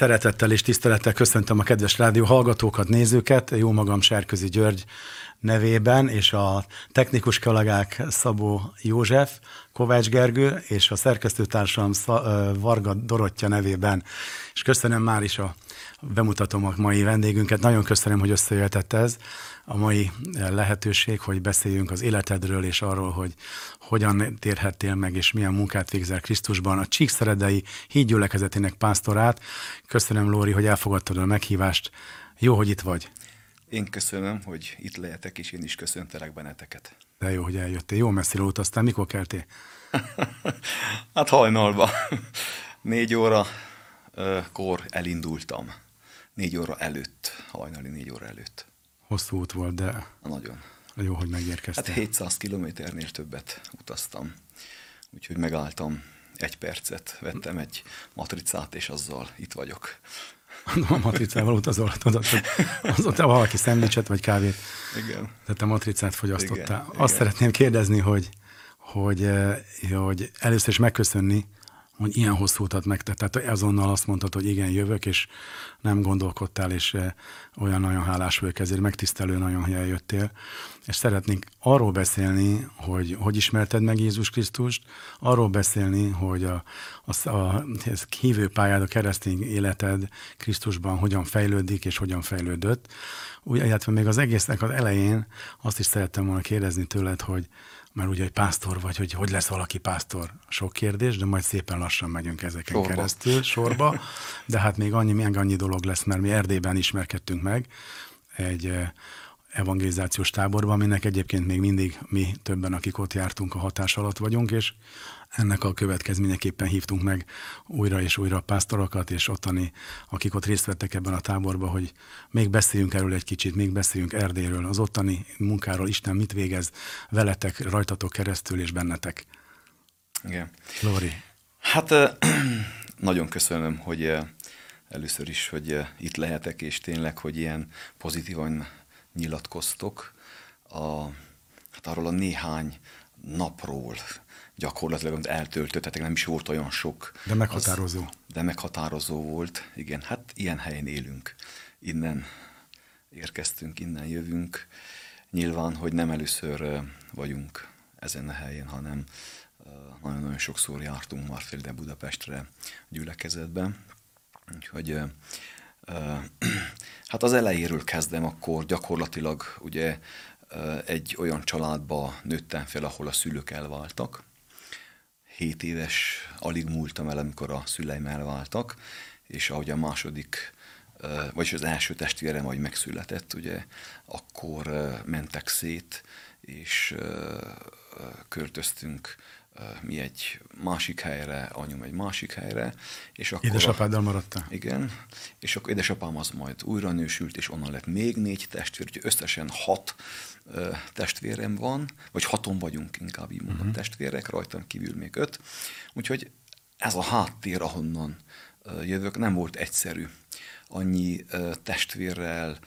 Szeretettel és tisztelettel köszöntöm a kedves rádió hallgatókat, nézőket. Jó magam Sárközi György nevében, és a technikus kollégák Szabó József, Kovács Gergő, és a szerkesztőtársam Varga Dorottya nevében. És köszönöm már is a bemutatom a mai vendégünket. Nagyon köszönöm, hogy összejöhetett ez a mai lehetőség, hogy beszéljünk az életedről és arról, hogy hogyan térhettél meg, és milyen munkát végzel Krisztusban. A Csíkszeredei hídgyülekezetének pásztorát. Köszönöm, Lóri, hogy elfogadtad a meghívást. Jó, hogy itt vagy. Én köszönöm, hogy itt lehetek, és én is köszöntelek benneteket. De jó, hogy eljöttél. Jó messzire utaztál. Mikor keltél? hát hajnalba. Négy óra kor elindultam. Négy óra előtt, hajnali négy óra előtt. Hosszú út volt, de... Nagyon. Jó, hogy megérkeztem. Hát 700 kilométernél többet utaztam. Úgyhogy megálltam egy percet, vettem egy matricát, és azzal itt vagyok. A matricával utazol, tudod, hogy az valaki szendvicset vagy kávét. Igen. Tehát te matricát fogyasztottál. Igen, Azt igen. szeretném kérdezni, hogy, hogy, eh, hogy először is megköszönni, hogy ilyen hosszú utat megtett. Tehát azonnal azt mondtad, hogy igen, jövök, és nem gondolkodtál, és eh, olyan nagyon hálás vagyok ezért, megtisztelő nagyon, hogy eljöttél. És szeretnénk arról beszélni, hogy hogy ismerted meg Jézus Krisztust, arról beszélni, hogy a, a, a, ez hívő pályád, a keresztény életed Krisztusban hogyan fejlődik, és hogyan fejlődött. Úgy, illetve még az egésznek az elején azt is szerettem volna kérdezni tőled, hogy mert ugye egy pásztor vagy, hogy hogy lesz valaki pásztor, sok kérdés, de majd szépen lassan megyünk ezeken Sorba. keresztül, sorba, de hát még annyi, még annyi dolog lesz, mert mi Erdélyben ismerkedtünk meg egy eh, evangelizációs táborban, aminek egyébként még mindig mi többen, akik ott jártunk, a hatás alatt vagyunk, és ennek a következményeképpen hívtunk meg újra és újra pásztorokat, és ottani, akik ott részt vettek ebben a táborban, hogy még beszéljünk erről egy kicsit, még beszéljünk Erdélyről, az ottani munkáról, Isten mit végez veletek, rajtatok keresztül és bennetek. Igen. Lóri. Hát nagyon köszönöm, hogy először is, hogy itt lehetek, és tényleg, hogy ilyen pozitívan nyilatkoztok a, hát arról a néhány napról, gyakorlatilag, amit eltöltöttetek, nem is volt olyan sok. De meghatározó. Az, de meghatározó volt, igen. Hát ilyen helyen élünk. Innen érkeztünk, innen jövünk. Nyilván, hogy nem először vagyunk ezen a helyen, hanem nagyon-nagyon sokszor jártunk már fél ide Budapestre gyülekezetben. Úgyhogy hát az elejéről kezdem, akkor gyakorlatilag ugye egy olyan családba nőttem fel, ahol a szülők elváltak. Hét éves, alig múltam el, amikor a szüleim elváltak, és ahogy a második, vagyis az első testvérem, ahogy megszületett, ugye, akkor mentek szét, és költöztünk mi egy másik helyre, anyum egy másik helyre. És akkor Édesapáddal maradtál? igen, és akkor édesapám az majd újra nősült, és onnan lett még négy testvér, úgyhogy összesen hat ö, testvérem van, vagy haton vagyunk, inkább így mondom, uh-huh. testvérek, rajtam kívül még öt. Úgyhogy ez a háttér, ahonnan ö, jövök, nem volt egyszerű annyi ö, testvérrel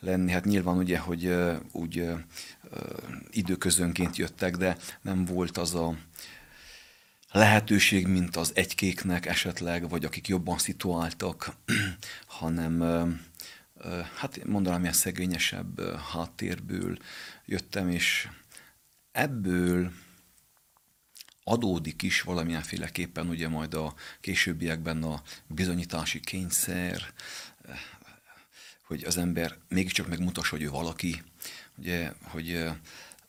lenni. Hát nyilván ugye, hogy ö, úgy ö, időközönként jöttek, de nem volt az a lehetőség, mint az egykéknek esetleg, vagy akik jobban szituáltak, hanem hát mondanám, ilyen szegényesebb háttérből jöttem, és ebből adódik is valamilyenféleképpen ugye majd a későbbiekben a bizonyítási kényszer, hogy az ember mégiscsak megmutassa, hogy ő valaki, ugye, hogy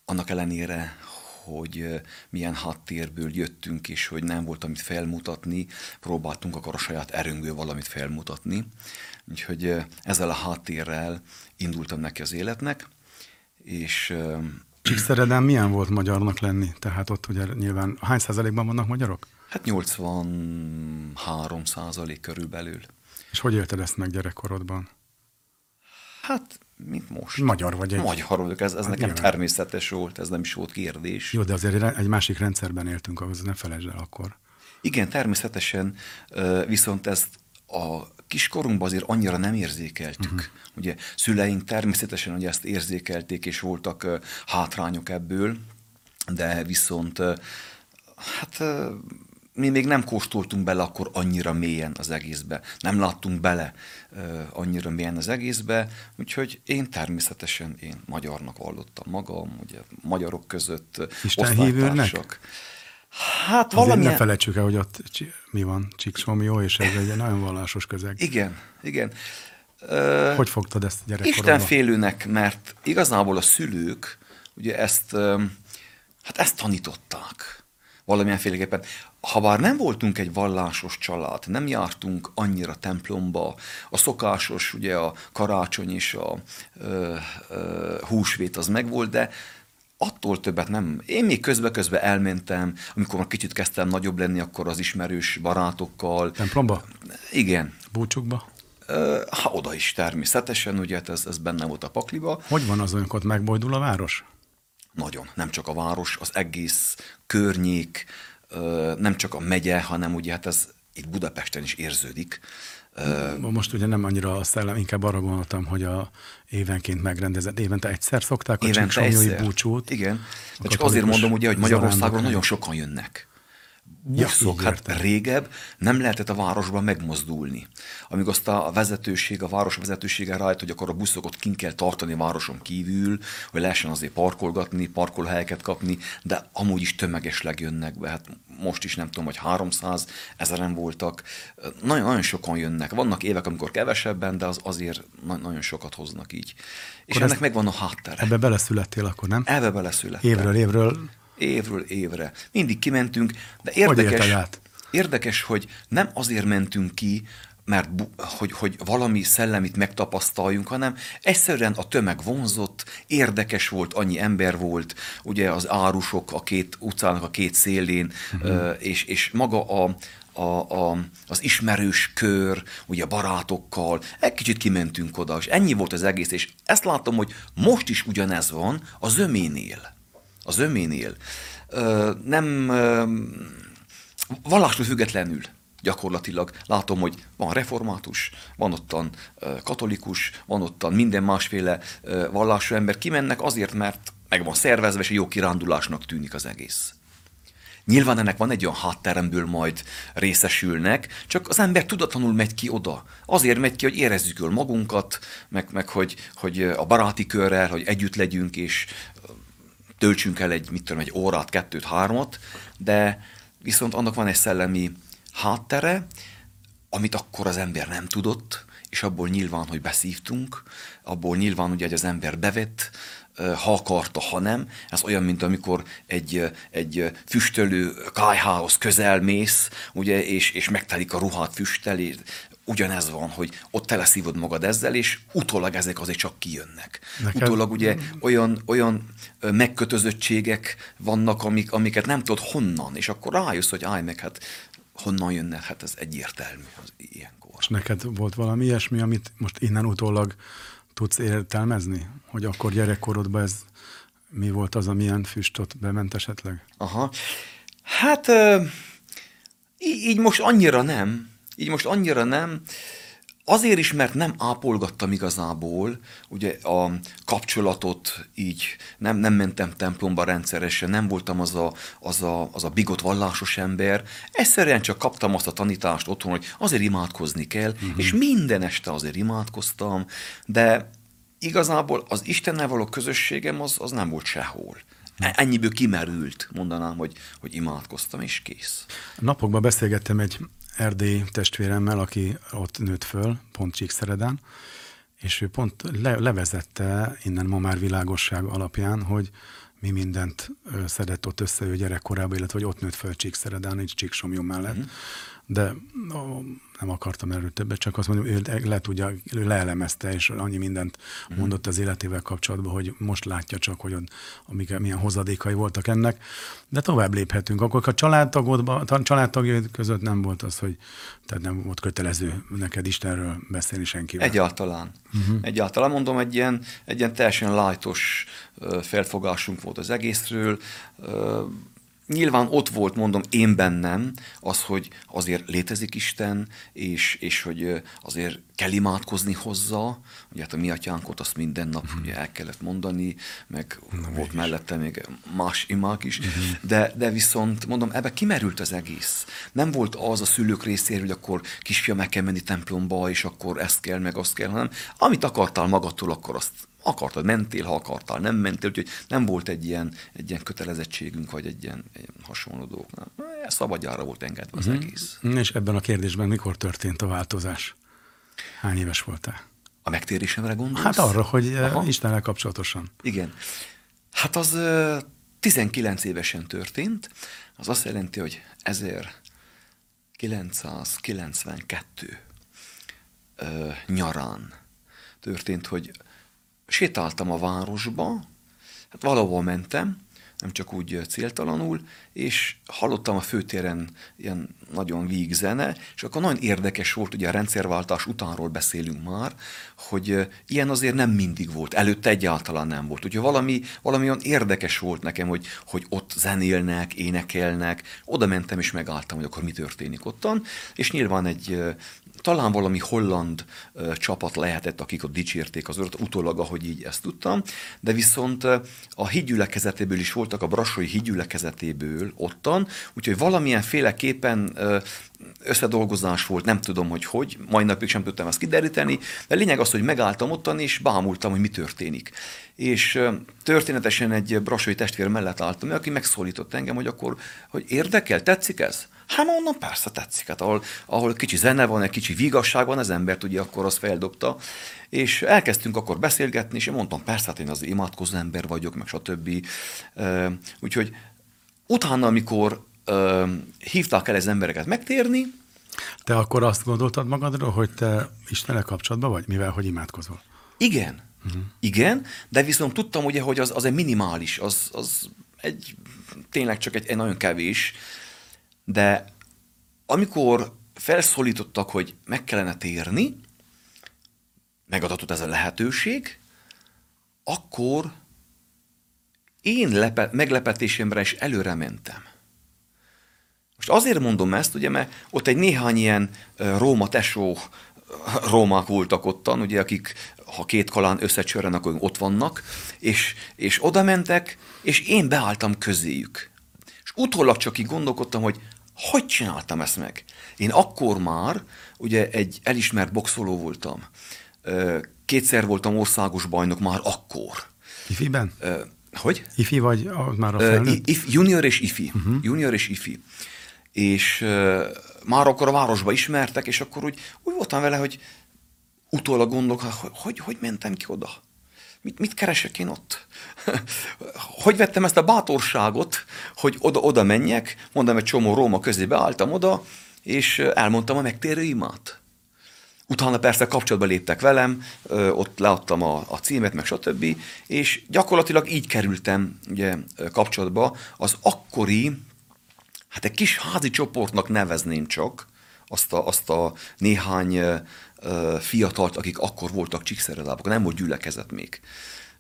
annak ellenére, hogy milyen háttérből jöttünk, és hogy nem volt amit felmutatni, próbáltunk akkor a saját erőnkből valamit felmutatni. Úgyhogy ezzel a háttérrel indultam neki az életnek, és ö, Csíkszereden milyen volt magyarnak lenni? Tehát ott ugye nyilván hány százalékban vannak magyarok? hát 83 százalék körülbelül. És hogy élted ezt meg gyerekkorodban? Hát, mint most. Magyar vagy egy... Magyar vagyok, ez, ez Hát nekem nyilván. természetes volt, ez nem is volt kérdés. Jó, de azért egy másik rendszerben éltünk, ahhoz ne felejtsd el akkor. Igen, természetesen, viszont ezt a kiskorunkban azért annyira nem érzékeltük. Uh-huh. Ugye szüleink természetesen hogy ezt érzékelték, és voltak hátrányok ebből, de viszont hát mi még nem kóstoltunk bele akkor annyira mélyen az egészbe. Nem láttunk bele uh, annyira mélyen az egészbe, úgyhogy én természetesen én magyarnak vallottam magam, ugye magyarok között Isten hívőnek? Hát valami... Ne felejtsük el, hogy ott mi van, Csíksomjó, és ez egy nagyon vallásos közeg. Igen, igen. Hogy fogtad ezt gyerekkoromban? Isten félőnek, mert igazából a szülők ugye ezt, hát ezt tanították valamilyen féleképpen. Ha bár nem voltunk egy vallásos család, nem jártunk annyira templomba, a szokásos, ugye a karácsony és a ö, ö, húsvét az megvolt, de attól többet nem. Én még közbe-közbe elmentem, amikor már kicsit kezdtem nagyobb lenni, akkor az ismerős barátokkal. Templomba? Igen. Búcsukba? Ha oda is természetesen, ugye hát ez, ez benne volt a pakliba. Hogy van az, amikor megbojdul a város? Nagyon. Nem csak a város, az egész környék, nem csak a megye, hanem ugye hát ez itt Budapesten is érződik. Most ugye nem annyira a szellem, inkább arra gondoltam, hogy a évenként megrendezett, évente egyszer szokták a egyszer. búcsút. Igen, de csak azért mondom ugye, hogy Magyarországon nagyon sokan jönnek buszok. Ja, hát régebb nem lehetett a városban megmozdulni. Amíg azt a vezetőség, a város vezetősége rájött, hogy akkor a buszokat kint kell tartani a városon kívül, hogy lehessen azért parkolgatni, parkolhelyeket kapni, de amúgy is tömegesleg jönnek be. Hát most is nem tudom, hogy 300 ezeren voltak. Nagyon, nagyon sokan jönnek. Vannak évek, amikor kevesebben, de az azért nagyon sokat hoznak így. És akkor ennek megvan a háttere. Ebbe beleszülettél akkor, nem? Ebbe beleszülettem. Évről évről évről évre. Mindig kimentünk, de érdekes, hogy, érdekes, hogy nem azért mentünk ki, mert hogy, hogy valami szellemit megtapasztaljunk, hanem egyszerűen a tömeg vonzott, érdekes volt, annyi ember volt, ugye az árusok a két utcának a két szélén, uh-huh. és, és maga a, a, a, az ismerős kör, ugye barátokkal, egy kicsit kimentünk oda, és ennyi volt az egész, és ezt látom, hogy most is ugyanez van a zöménél az öménél nem vallástól függetlenül gyakorlatilag látom, hogy van református, van ottan katolikus, van ottan minden másféle vallású ember, kimennek azért, mert meg van szervezve, és jó kirándulásnak tűnik az egész. Nyilván ennek van egy olyan hátteremből majd részesülnek, csak az ember tudatlanul megy ki oda. Azért megy ki, hogy érezzük jól magunkat, meg, meg hogy, hogy a baráti körrel, hogy együtt legyünk, és töltsünk el egy, mit tudom, egy órát, kettőt, hármat, de viszont annak van egy szellemi háttere, amit akkor az ember nem tudott, és abból nyilván, hogy beszívtunk, abból nyilván ugye, hogy az ember bevett, ha akarta, ha nem. Ez olyan, mint amikor egy, egy füstölő kájhához közel mész, ugye, és, és megtelik a ruhát füstel, ugyanez van, hogy ott teleszívod magad ezzel, és utólag ezek azért csak kijönnek. Neked... Utólag ugye olyan, olyan megkötözöttségek vannak, amik, amiket nem tudod honnan, és akkor rájössz, hogy állj meg, hát honnan jönnek, hát ez egyértelmű az ilyenkor. És neked volt valami ilyesmi, amit most innen utólag tudsz értelmezni? Hogy akkor gyerekkorodban ez mi volt az, amilyen füstot bement esetleg? Aha. Hát így most annyira nem, így most annyira nem, Azért is, mert nem ápolgattam igazából ugye a kapcsolatot így, nem, nem mentem templomba rendszeresen, nem voltam az a, az, a, az a bigott vallásos ember. Egyszerűen csak kaptam azt a tanítást otthon, hogy azért imádkozni kell, uh-huh. és minden este azért imádkoztam, de igazából az Istennel való közösségem az, az nem volt sehol. E, ennyiből kimerült, mondanám, hogy, hogy imádkoztam, és kész. Napokban beszélgettem egy erdély testvéremmel, aki ott nőtt föl, pont Csíkszeredán, és ő pont le, levezette innen ma már világosság alapján, hogy mi mindent szedett ott össze ő gyerekkorában, illetve hogy ott nőtt föl Csíkszeredán, egy Csíksomjó mellett. Mm. De nem akartam erről többet, csak azt mondom, ő le tudja, ő leelemezte, és annyi mindent uh-huh. mondott az életével kapcsolatban, hogy most látja csak, hogy amik, milyen hozadékai voltak ennek. De tovább léphetünk. Akkor a családtagodban, a családtagjai között nem volt az, hogy tehát nem volt kötelező neked Istenről beszélni senkivel. Egyáltalán. Uh-huh. Egyáltalán mondom, egy ilyen, egy ilyen teljesen lájtos felfogásunk volt az egészről nyilván ott volt, mondom, én bennem az, hogy azért létezik Isten, és, és hogy azért kell imádkozni hozzá. Ugye hát a mi atyánkot azt minden nap uh-huh. ugye el kellett mondani, meg Na, volt mégis. mellette még más imák is, uh-huh. de, de viszont mondom, ebbe kimerült az egész. Nem volt az a szülők részéről, hogy akkor kisfiam meg kell menni templomba, és akkor ezt kell, meg azt kell, hanem amit akartál magadtól, akkor azt akartad, mentél, ha akartál, nem mentél, úgyhogy nem volt egy ilyen, egy ilyen kötelezettségünk, vagy egy ilyen, egy ilyen hasonló dolog. Szabadjára volt engedve az uh-huh. egész. És ebben a kérdésben mikor történt a változás? Hány éves voltál? A megtérésemre gondolsz? Hát arra, hogy eh, Aha. Istennel kapcsolatosan. Igen. Hát az 19 évesen történt, az azt jelenti, hogy 1992 nyarán történt, hogy sétáltam a városba, hát valahol mentem, nem csak úgy céltalanul, és hallottam a főtéren ilyen nagyon víg zene, és akkor nagyon érdekes volt, ugye a rendszerváltás utánról beszélünk már, hogy ilyen azért nem mindig volt, előtte egyáltalán nem volt. Ugye valami, valami olyan érdekes volt nekem, hogy, hogy ott zenélnek, énekelnek, oda mentem és megálltam, hogy akkor mi történik ottan, és nyilván egy talán valami holland uh, csapat lehetett, akik ott dicsérték az urat, utólag, ahogy így ezt tudtam, de viszont a hídgyülekezetéből is voltak, a brassói hídgyülekezetéből ottan, úgyhogy valamilyen féleképpen uh, összedolgozás volt, nem tudom, hogy hogy, mai napig sem tudtam ezt kideríteni, de lényeg az, hogy megálltam ottan, és bámultam, hogy mi történik. És történetesen egy brassói testvér mellett álltam, aki megszólított engem, hogy akkor, hogy érdekel, tetszik ez? Hát mondom, persze tetszik, hát ahol, ahol kicsi zene van, egy kicsi vigasság van, az embert ugye akkor az feldobta, és elkezdtünk akkor beszélgetni, és én mondtam, persze, hát én az imádkozó ember vagyok, meg stb. Úgyhogy utána, amikor hívták el ez embereket megtérni, te akkor azt gondoltad magadról, hogy te Istenel kapcsolatban vagy, mivel hogy imádkozol? Igen. Uh-huh. Igen, de viszont tudtam ugye, hogy az, az egy minimális, az, az egy, tényleg csak egy, egy nagyon kevés, de amikor felszólítottak, hogy meg kellene térni, megadatott ez a lehetőség, akkor én lepe, meglepetésemre is előre mentem. Most azért mondom ezt, ugye, mert ott egy néhány ilyen Róma tesó rómák voltak ottan, ugye, akik ha két kalán összecsörren, akkor ott vannak, és, és oda mentek, és én beálltam közéjük. És utólag csak így gondolkodtam, hogy hogy csináltam ezt meg? Én akkor már ugye egy elismert boxoló voltam. Kétszer voltam országos bajnok már akkor. Ifiben? Hogy? Ifi vagy már a felnőtt? If, junior és ifi. Uh-huh. Junior és ifi. És uh, már akkor a városba ismertek, és akkor úgy, úgy voltam vele, hogy utólag gondolok, hogy, hogy hogy mentem ki oda? Mit, mit keresek én ott? hogy vettem ezt a bátorságot, hogy oda, oda menjek, mondom, egy csomó Róma közé beálltam oda, és elmondtam a megtérő imát. Utána persze kapcsolatba léptek velem, ott leadtam a, a címet, meg stb. És gyakorlatilag így kerültem ugye, kapcsolatba az akkori, hát egy kis házi csoportnak nevezném csak, azt a, azt a néhány fiatalt, akik akkor voltak csíkszerelábok, nem volt gyülekezet még.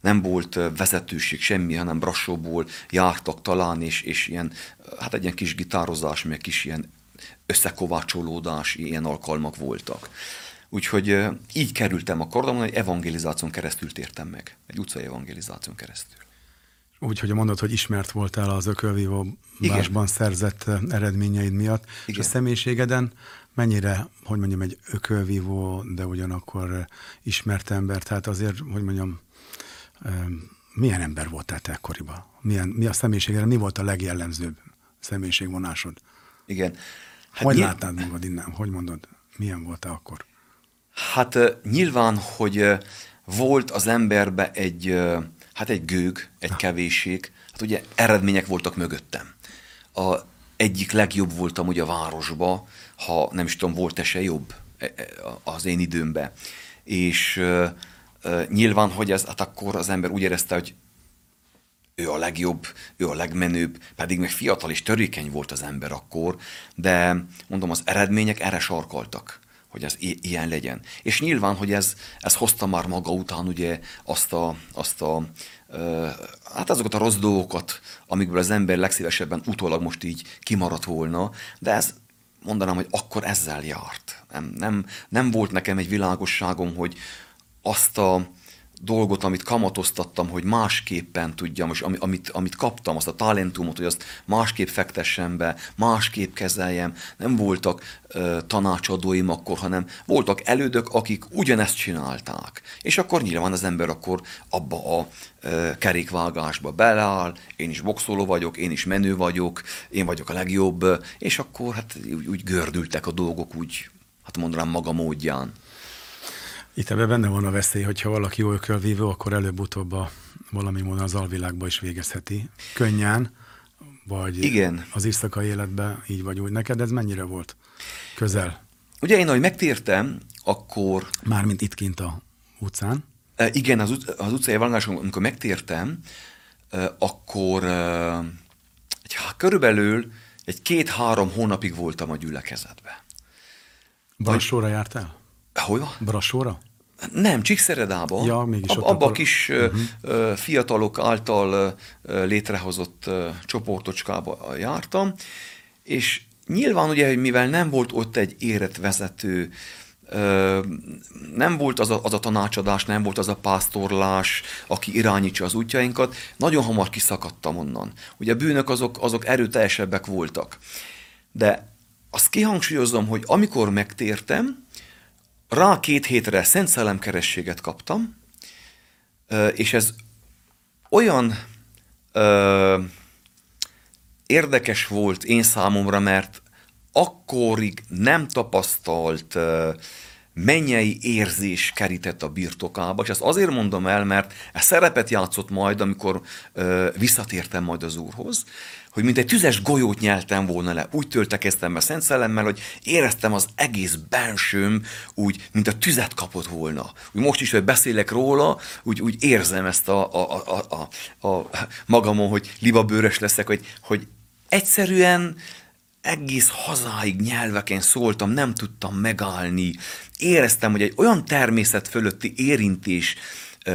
Nem volt vezetőség, semmi, hanem Brassóból jártak talán, és, és ilyen, hát egy ilyen kis gitározás, meg kis ilyen összekovácsolódás, ilyen alkalmak voltak. Úgyhogy így kerültem a kordamon, egy evangelizáción keresztül tértem meg. Egy utcai evangelizáción keresztül. Úgy, hogy mondod, hogy ismert voltál az ökölvívóbásban szerzett eredményeid miatt, Igen. és a személyiségeden mennyire, hogy mondjam, egy ökölvívó, de ugyanakkor ismert ember, tehát azért, hogy mondjam, milyen ember voltál te ekkoriban? Milyen, mi a személyiséged, mi volt a legjellemzőbb személyiségvonásod? Igen. Hát hogy nyilv... látnád magad innen? Hogy mondod? Milyen volt akkor? Hát nyilván, hogy volt az emberbe egy, hát egy gőg, egy kevésség, hát ugye eredmények voltak mögöttem. A egyik legjobb voltam ugye a városba, ha nem is tudom, volt-e se jobb e, e, az én időmben. És nyilván, hogy ez, hát akkor az ember úgy érezte, hogy ő a legjobb, ő a legmenőbb, pedig még fiatal és törékeny volt az ember akkor, de mondom, az eredmények erre sarkaltak hogy ez ilyen legyen. És nyilván, hogy ez, ez hozta már maga után ugye azt a, azt a ö, hát azokat a rossz dolgokat, amikből az ember legszívesebben utólag most így kimaradt volna, de ez mondanám, hogy akkor ezzel járt. Nem, nem, nem volt nekem egy világosságom, hogy azt a, dolgot, amit kamatoztattam, hogy másképpen tudjam, és amit, amit kaptam, azt a talentumot, hogy azt másképp fektessen be, másképp kezeljem. Nem voltak uh, tanácsadóim akkor, hanem voltak elődök, akik ugyanezt csinálták. És akkor nyilván az ember akkor abba a uh, kerékvágásba beleáll, én is boxoló vagyok, én is menő vagyok, én vagyok a legjobb, és akkor hát úgy, úgy gördültek a dolgok úgy, hát mondanám maga módján. Itt ebben benne van a veszély, hogyha valaki jó ökölvívő, akkor előbb-utóbb a, valami módon az alvilágba is végezheti. Könnyen, vagy Igen. az éjszakai életben így vagy úgy. Neked ez mennyire volt közel? Ugye én, ahogy megtértem, akkor... Mármint itt kint a utcán? E, igen, az, ut- az utcai valláson, amikor megtértem, e, akkor e, egy, körülbelül egy két-három hónapig voltam a gyülekezetben. Brassóra jártál? Van? Brassóra? Nem, Csíkszeredába. Ja, mégis Ab, abba a akkor- kis uh-huh. fiatalok által létrehozott csoportocskába jártam, és nyilván ugye, hogy mivel nem volt ott egy érett vezető, nem volt az a, az a tanácsadás, nem volt az a pásztorlás, aki irányítsa az útjainkat, nagyon hamar kiszakadtam onnan. Ugye a bűnök azok, azok erőteljesebbek voltak. De azt kihangsúlyozom, hogy amikor megtértem, rá két hétre Szent Szellemkerességet kaptam, ö, és ez olyan ö, érdekes volt én számomra, mert akkorig nem tapasztalt ö, mennyei érzés kerített a birtokába, és ezt azért mondom el, mert ez szerepet játszott majd, amikor ö, visszatértem majd az Úrhoz, hogy mint egy tüzes golyót nyeltem volna le, úgy töltekeztem be Szent Szellemmel, hogy éreztem az egész bensőm úgy, mint a tüzet kapott volna. Úgy most is, hogy beszélek róla, úgy, úgy érzem ezt a, a, a, a, a magamon, hogy libabőrös leszek, hogy, hogy egyszerűen egész hazáig nyelveken szóltam, nem tudtam megállni. Éreztem, hogy egy olyan természet fölötti érintés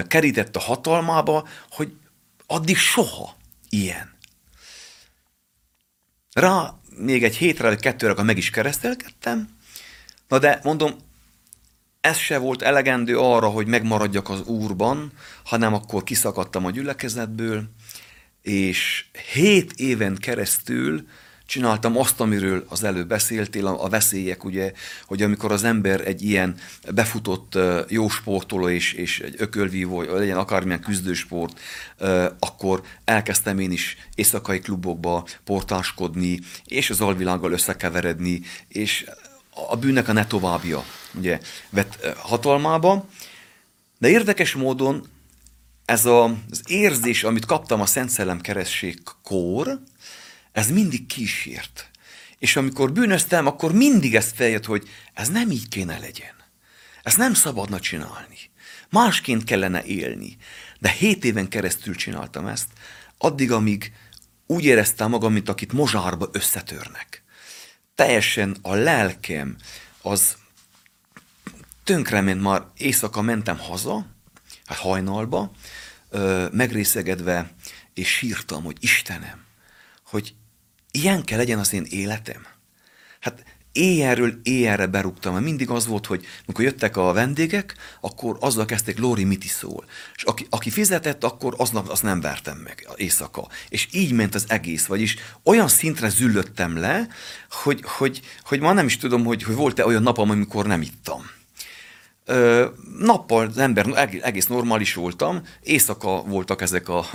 kerített a hatalmába, hogy addig soha ilyen. Rá még egy hétre vagy kettőre, akkor meg is keresztelkedtem, na de mondom, ez se volt elegendő arra, hogy megmaradjak az úrban, hanem akkor kiszakadtam a gyülekezetből, és hét éven keresztül csináltam azt, amiről az előbb beszéltél, a veszélyek, ugye, hogy amikor az ember egy ilyen befutott jó sportoló és, és egy ökölvívó, legyen akármilyen küzdősport, akkor elkezdtem én is éjszakai klubokba portáskodni, és az alvilággal összekeveredni, és a bűnnek a ne továbbja, ugye, vett hatalmába, de érdekes módon ez a, az érzés, amit kaptam a Szent Szellem kerességkor, ez mindig kísért. És amikor bűnöztem, akkor mindig ezt feljött, hogy ez nem így kéne legyen. Ezt nem szabadna csinálni. Másként kellene élni. De hét éven keresztül csináltam ezt, addig, amíg úgy éreztem magam, mint akit mozsárba összetörnek. Teljesen a lelkem az tönkrement már éjszaka mentem haza, hát hajnalba, megrészegedve, és sírtam, hogy Istenem, hogy ilyen kell legyen az én életem. Hát éjjelről éjjelre berúgtam, mert mindig az volt, hogy amikor jöttek a vendégek, akkor azzal kezdték, Lóri mit is szól. És aki, aki fizetett, akkor aznap azt nem vertem meg éjszaka. És így ment az egész, vagyis olyan szintre züllöttem le, hogy, hogy, hogy ma nem is tudom, hogy, hogy volt-e olyan napom, amikor nem ittam. Nappal az ember egész normális voltam, éjszaka voltak ezek a,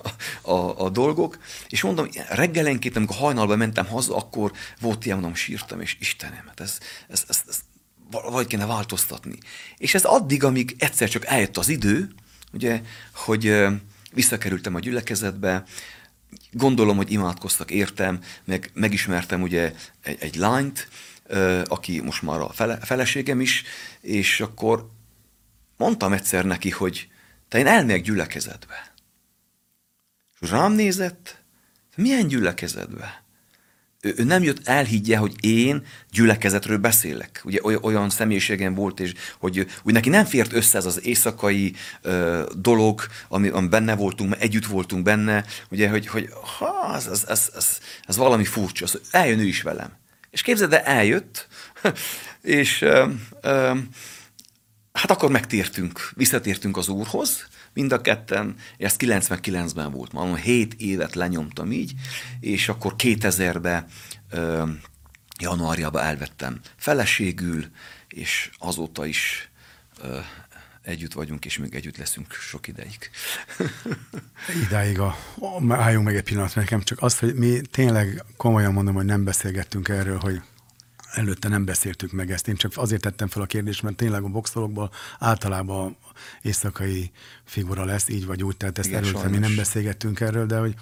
a, a dolgok, és mondom, reggelenként, amikor hajnalban mentem haza, akkor volt ilyen, mondom, sírtam, és Istenem, hát ez, ez, ez, ez vagy kéne változtatni. És ez addig, amíg egyszer csak eljött az idő, ugye, hogy visszakerültem a gyülekezetbe, gondolom, hogy imádkoztak, értem, meg megismertem ugye egy, egy lányt, aki most már a fele, feleségem is, és akkor mondtam egyszer neki, hogy te én elmegyek gyülekezetbe. És rám nézett, milyen gyülekezetbe? ő, ő nem jött elhiggye, hogy én gyülekezetről beszélek. Ugye olyan személyiségem volt, és hogy, hogy neki nem fért össze ez az éjszakai ö, dolog, ami, ami benne voltunk, együtt voltunk benne, ugye, hogy, hogy ha, ez, ez, ez, ez, ez valami furcsa, az eljön ő is velem. És képzeld, de eljött, és ö, ö, hát akkor megtértünk, visszatértünk az Úrhoz, mind a ketten, ez 99-ben volt, mondom, 7 évet lenyomtam így, és akkor 2000-ben januárjában elvettem feleségül, és azóta is ö, együtt vagyunk, és még együtt leszünk sok ideig. Idáig a, álljunk meg egy pillanat, nekem csak azt, hogy mi tényleg komolyan mondom, hogy nem beszélgettünk erről, hogy előtte nem beszéltük meg ezt. Én csak azért tettem fel a kérdést, mert tényleg a boxolókból általában éjszakai figura lesz, így vagy úgy, tehát ezt előtte mi nem beszélgettünk erről, de hogy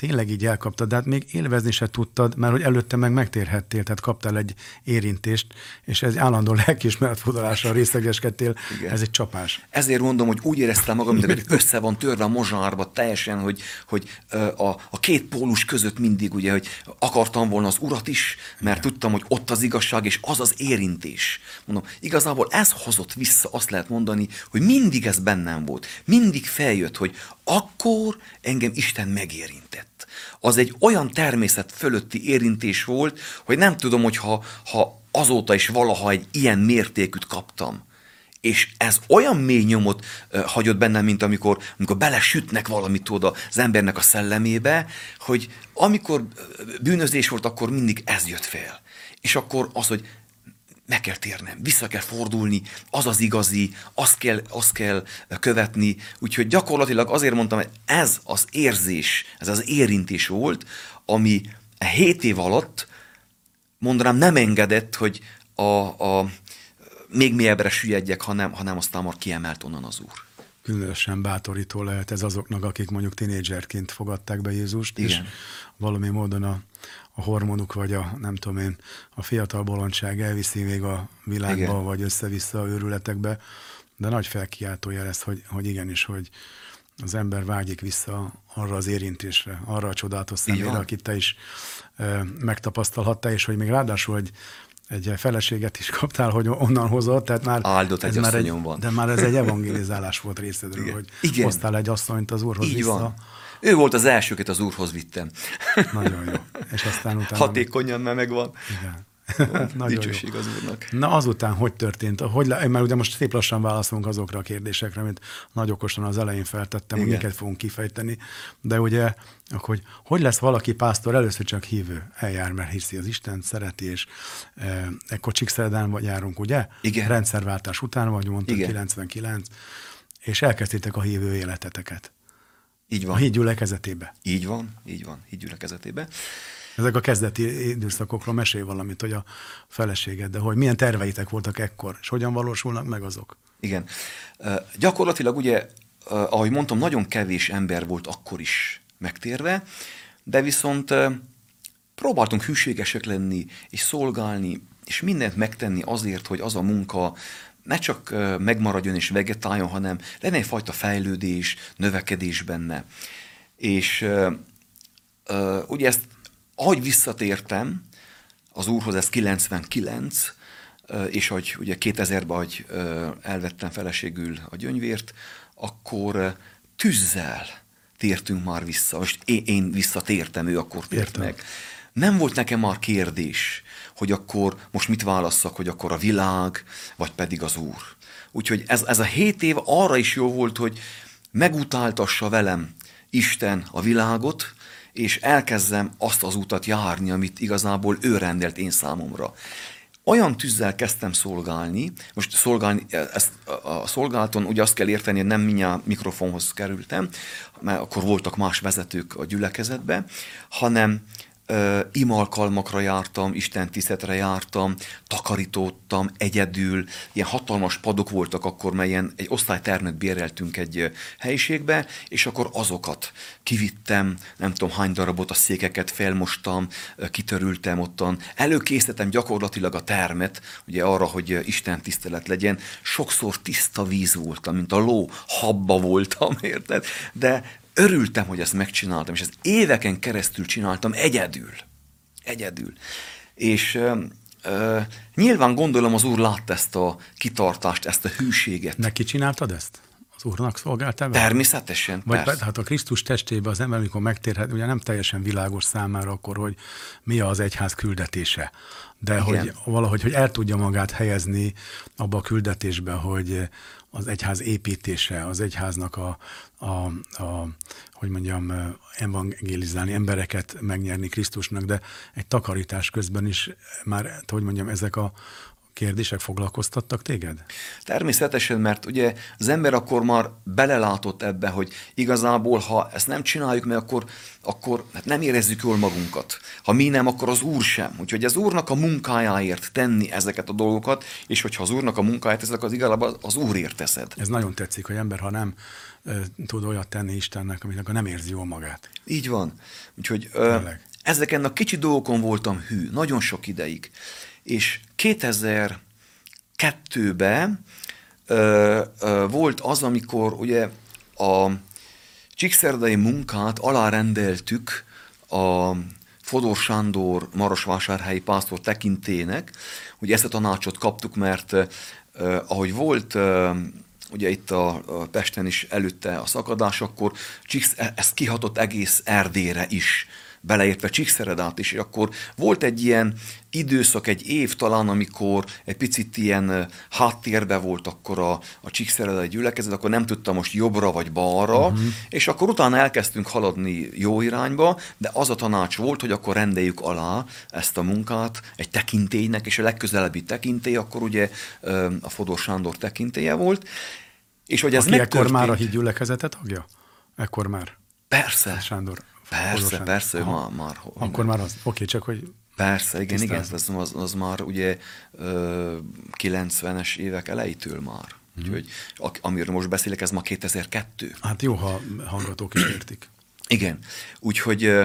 tényleg így elkaptad, de hát még élvezni se tudtad, mert hogy előtte meg megtérhettél, tehát kaptál egy érintést, és ez állandó lelkiismeretfordulásra részegeskedtél, Igen. ez egy csapás. Ezért mondom, hogy úgy éreztem magam, mint össze van törve a mozsárba teljesen, hogy, hogy a, a két pólus között mindig, ugye, hogy akartam volna az urat is, mert Igen. tudtam, hogy ott az igazság, és az az érintés. Mondom, igazából ez hozott vissza, azt lehet mondani, hogy mindig ez bennem volt. Mindig feljött, hogy akkor engem Isten megérintett az egy olyan természet fölötti érintés volt, hogy nem tudom, hogy ha, ha azóta is valaha egy ilyen mértékűt kaptam. És ez olyan mély nyomot uh, hagyott bennem, mint amikor, amikor belesütnek valamit oda az embernek a szellemébe, hogy amikor bűnözés volt, akkor mindig ez jött fel. És akkor az, hogy meg kell térnem, vissza kell fordulni, az az igazi, azt kell, azt kell követni. Úgyhogy gyakorlatilag azért mondtam, hogy ez az érzés, ez az érintés volt, ami a hét év alatt, mondanám, nem engedett, hogy a, a még mélyebbre süllyedjek, hanem, hanem aztán már kiemelt onnan az Úr. Különösen bátorító lehet ez azoknak, akik mondjuk tinédzserként fogadták be Jézust, Igen. és valami módon a a hormonuk, vagy a nem tudom én, a fiatal bolondság elviszi még a világba, Igen. vagy össze-vissza a őrületekbe, de nagy felkiáltójel ez, hogy, hogy igenis, hogy az ember vágyik vissza arra az érintésre, arra a csodálatos személyre, akit te is e, megtapasztalhattál, és hogy még ráadásul, hogy egy feleséget is kaptál, hogy onnan hozott, tehát már, Áldott egy már egy, van. De már ez egy evangelizálás volt részedről, Igen. hogy Igen. hoztál egy asszonyt az úrhoz Így vissza. Van. Ő volt az első, akit az úrhoz vittem. Nagyon jó. És aztán utána... Hatékonyan, mert megvan. Igen. Nagyon Dicsőség az úrnak. Na azután hogy történt? Hogy le, mert ugye most szép lassan válaszolunk azokra a kérdésekre, amit nagy okosan az elején feltettem, Igen. hogy miket fogunk kifejteni. De ugye, hogy hogy lesz valaki pásztor, először csak hívő, eljár, mert hiszi az Isten, szereti, és e, ekkor Csíkszeredán járunk, ugye? Igen. Rendszerváltás után vagy, mondtad, Igen. 99, és elkezdtétek a hívő életeteket. Így van. A híd gyülekezetébe. Így van, így van, híd gyülekezetébe. Ezek a kezdeti időszakokról mesél valamit, hogy a feleséged, de hogy milyen terveitek voltak ekkor, és hogyan valósulnak meg azok? Igen. Gyakorlatilag ugye, ahogy mondtam, nagyon kevés ember volt akkor is megtérve, de viszont próbáltunk hűségesek lenni, és szolgálni, és mindent megtenni azért, hogy az a munka ne csak megmaradjon és vegetáljon, hanem lenne egyfajta fejlődés, növekedés benne. És ugye ezt, ahogy visszatértem az úrhoz, ez 99, uh, és hogy ugye 2000-ben, hogy elvettem feleségül a gyöngyvért, akkor tűzzel tértünk már vissza. Most én, én visszatértem, ő akkor tért Értem. meg. Nem volt nekem már kérdés, hogy akkor most mit válasszak, hogy akkor a világ, vagy pedig az Úr. Úgyhogy ez, ez a hét év arra is jó volt, hogy megutáltassa velem Isten a világot, és elkezdem azt az utat járni, amit igazából ő rendelt én számomra. Olyan tűzzel kezdtem szolgálni, most szolgálni, ezt a szolgálaton ugye azt kell érteni, hogy nem mindjárt mikrofonhoz kerültem, mert akkor voltak más vezetők a gyülekezetbe, hanem imalkalmakra jártam, Isten tisztetre jártam, takarítódtam egyedül, ilyen hatalmas padok voltak akkor, melyen egy osztálytermet béreltünk egy helyiségbe, és akkor azokat kivittem, nem tudom hány darabot, a székeket felmostam, kitörültem ottan, előkészítettem gyakorlatilag a termet, ugye arra, hogy Isten tisztelet legyen, sokszor tiszta víz voltam, mint a ló, habba voltam, érted? De örültem, hogy ezt megcsináltam, és ezt éveken keresztül csináltam egyedül. egyedül. És ö, nyilván gondolom az úr látta ezt a kitartást, ezt a hűséget. Neki csináltad ezt? Az úrnak szolgáltál? Természetesen, Vagy persze. hát a Krisztus testébe az ember, amikor megtérhet, ugye nem teljesen világos számára akkor, hogy mi az egyház küldetése. De Igen. hogy valahogy, hogy el tudja magát helyezni abba a küldetésbe, hogy az egyház építése, az egyháznak a, a, a hogy mondjam, evangélizálni, embereket megnyerni Krisztusnak, de egy takarítás közben is már, hogy mondjam, ezek a kérdések foglalkoztattak téged? Természetesen, mert ugye az ember akkor már belelátott ebbe, hogy igazából, ha ezt nem csináljuk meg, akkor, akkor hát nem érezzük jól magunkat. Ha mi nem, akkor az Úr sem. Úgyhogy az Úrnak a munkájáért tenni ezeket a dolgokat, és hogyha az Úrnak a munkáját teszed, az igazából az Úrért teszed. Ez nagyon tetszik, hogy ember, ha nem tud olyat tenni Istennek, akkor nem érzi jól magát. Így van. Úgyhogy ö, ezeken a kicsi dolgokon voltam hű, nagyon sok ideig. És 2002-ben ö, ö, volt az, amikor ugye a Csíkszerdai munkát alárendeltük a Fodor Sándor Marosvásárhelyi pásztor tekintének. Ugye ezt a tanácsot kaptuk, mert eh, ahogy volt eh, ugye itt a, a Pesten is előtte a szakadás, akkor Csíksz, ez kihatott egész Erdélyre is beleértve Csíkszeredát is, és akkor volt egy ilyen időszak, egy év talán, amikor egy picit ilyen háttérbe volt akkor a, a Csíkszeredai gyülekezet, akkor nem tudtam most jobbra vagy balra, uh-huh. és akkor utána elkezdtünk haladni jó irányba, de az a tanács volt, hogy akkor rendeljük alá ezt a munkát egy tekintélynek, és a legközelebbi tekintély akkor ugye a Fodor Sándor tekintélye volt, és hogy ez Aki ekkor megtörtént... már a hídgyülekezete tagja? Ekkor már? Persze. Sándor. Persze, Fodor persze, Aha. már, már Akkor már az. Oké, csak hogy Persze, igen, igen, az, az, az már ugye ö, 90-es évek elejétől már. Mhm. Úgyhogy amiről most beszélek, ez ma 2002. hát jó, ha hallgatók is értik. Igen. Úgyhogy ö,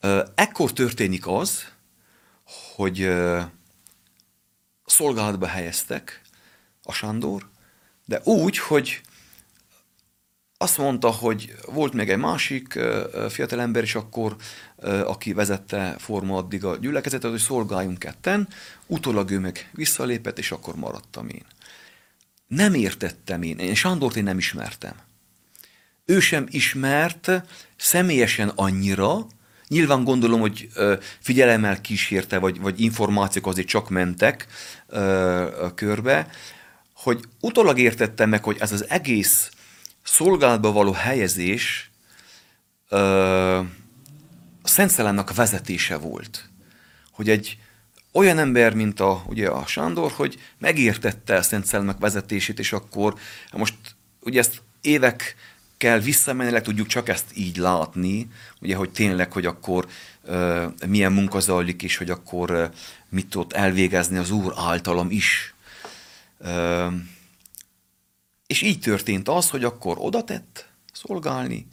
ö, ekkor történik az, hogy ö, szolgálatba helyeztek a Sándor, de úgy, hogy azt mondta, hogy volt még egy másik fiatalember is akkor, aki vezette forma addig a gyülekezetet, hogy szolgáljunk ketten, utólag ő meg visszalépett, és akkor maradtam én. Nem értettem én, én Sándort én nem ismertem. Ő sem ismert személyesen annyira, nyilván gondolom, hogy figyelemmel kísérte, vagy, vagy információk azért csak mentek ö, körbe, hogy utólag értettem meg, hogy ez az egész szolgálatba való helyezés ö, a Szent Szellemnek vezetése volt. Hogy egy olyan ember, mint a, ugye a Sándor, hogy megértette a Szent Szellemek vezetését, és akkor most ugye ezt évekkel visszamenőleg tudjuk csak ezt így látni, ugye, hogy tényleg, hogy akkor ö, milyen munka zajlik, és hogy akkor ö, mit tudott elvégezni az Úr általam is. Ö, és így történt az, hogy akkor oda tett szolgálni,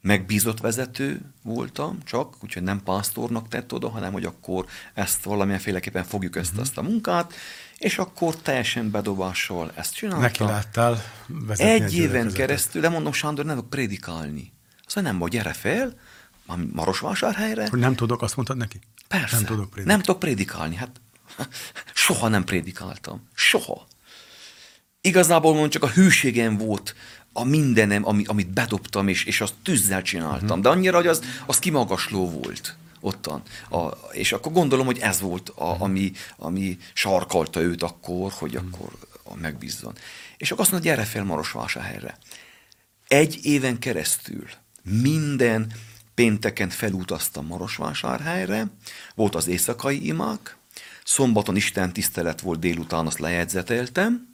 megbízott vezető voltam csak, úgyhogy nem pásztornak tett oda, hanem hogy akkor ezt valamilyenféleképpen fogjuk ezt, Mhm. ezt a munkát, és akkor teljesen bedobással ezt csináltam. Neki láttál Egy éven keresztül, de mondom, Sándor, nem tudok prédikálni. Azt nem, vagy gyere fel, Marosvásárhelyre. Hogy nem tudok, azt mondtad neki? Persze. Nem tudok prédikálni. Nem tudok prédikálni. Hát soha nem prédikáltam. Soha. Igazából mondom, csak a hűségem volt a mindenem, ami, amit bedobtam, és, és azt tűzzel csináltam. Uh-huh. De annyira, hogy az, az kimagasló volt ottan. A, és akkor gondolom, hogy ez volt, a, ami, ami sarkalta őt akkor, hogy uh-huh. akkor megbízzon. És akkor azt mondta, gyere fel Marosvásárhelyre. Egy éven keresztül minden pénteken felutaztam Marosvásárhelyre, volt az éjszakai imák, szombaton Isten tisztelet volt délután, azt lejegyzeteltem,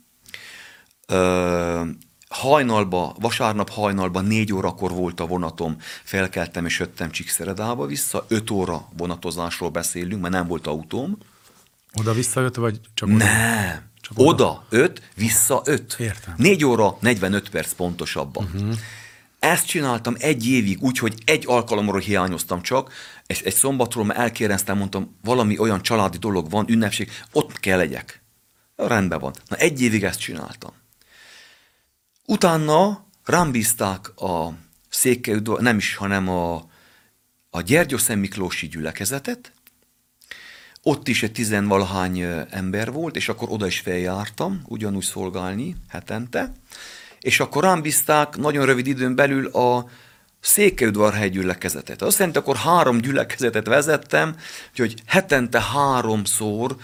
Ö, hajnalba, vasárnap hajnalba négy órakor volt a vonatom, felkeltem és jöttem Csíkszeredába vissza, öt óra vonatozásról beszélünk, mert nem volt autóm. Oda visszajött, vagy csak oda? Nem, Csak oda? oda öt, vissza öt. Értem. Négy óra, 45 perc pontosabban. Uh-huh. Ezt csináltam egy évig, úgyhogy egy alkalomról hiányoztam csak, és egy szombatról már elkéreztem, mondtam, valami olyan családi dolog van, ünnepség, ott kell legyek. Ja, rendben van. Na egy évig ezt csináltam. Utána rám bízták a székely, nem is, hanem a, a Gyergyószent Miklósi gyülekezetet, ott is egy tizenvalahány ember volt, és akkor oda is feljártam, ugyanúgy szolgálni hetente, és akkor rám bízták nagyon rövid időn belül a Székelyudvarhely gyülekezetet. Azt jelenti, akkor három gyülekezetet vezettem, úgyhogy hetente háromszor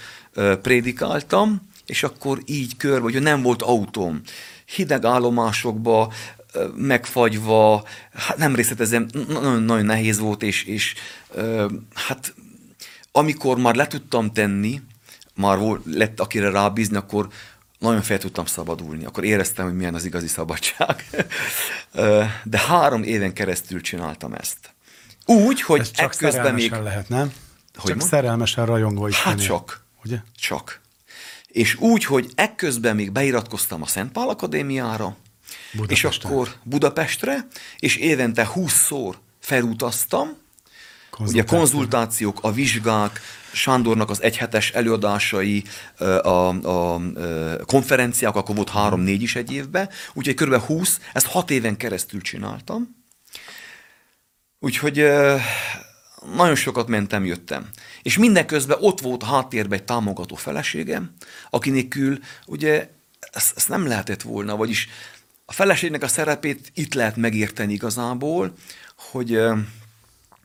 prédikáltam, és akkor így körbe, hogy nem volt autóm. Hideg állomásokba, megfagyva, hát nem részletezem, nagyon, nagyon nehéz volt, és, és hát amikor már le tudtam tenni, már volt, lett akire rábízni, akkor nagyon fel tudtam szabadulni. Akkor éreztem, hogy milyen az igazi szabadság. De három éven keresztül csináltam ezt. Úgy, hogy Ez csak ekközben még... lehet, nem? Hogy csak mond? szerelmesen rajongó is Hát csak. Ugye? Csak. És úgy, hogy ekközben még beiratkoztam a Szent Pál Akadémiára, Budapestre. és akkor Budapestre, és évente 20-szor felutaztam, Ugye a konzultációk, a vizsgák, Sándornak az egyhetes előadásai, a, a, a konferenciák, akkor volt három-négy is egy évben, úgyhogy kb. 20, ezt hat éven keresztül csináltam. Úgyhogy nagyon sokat mentem, jöttem. És mindenközben ott volt a háttérben egy támogató feleségem, aki nélkül ugye ezt, ezt nem lehetett volna, vagyis a feleségnek a szerepét itt lehet megérteni igazából, hogy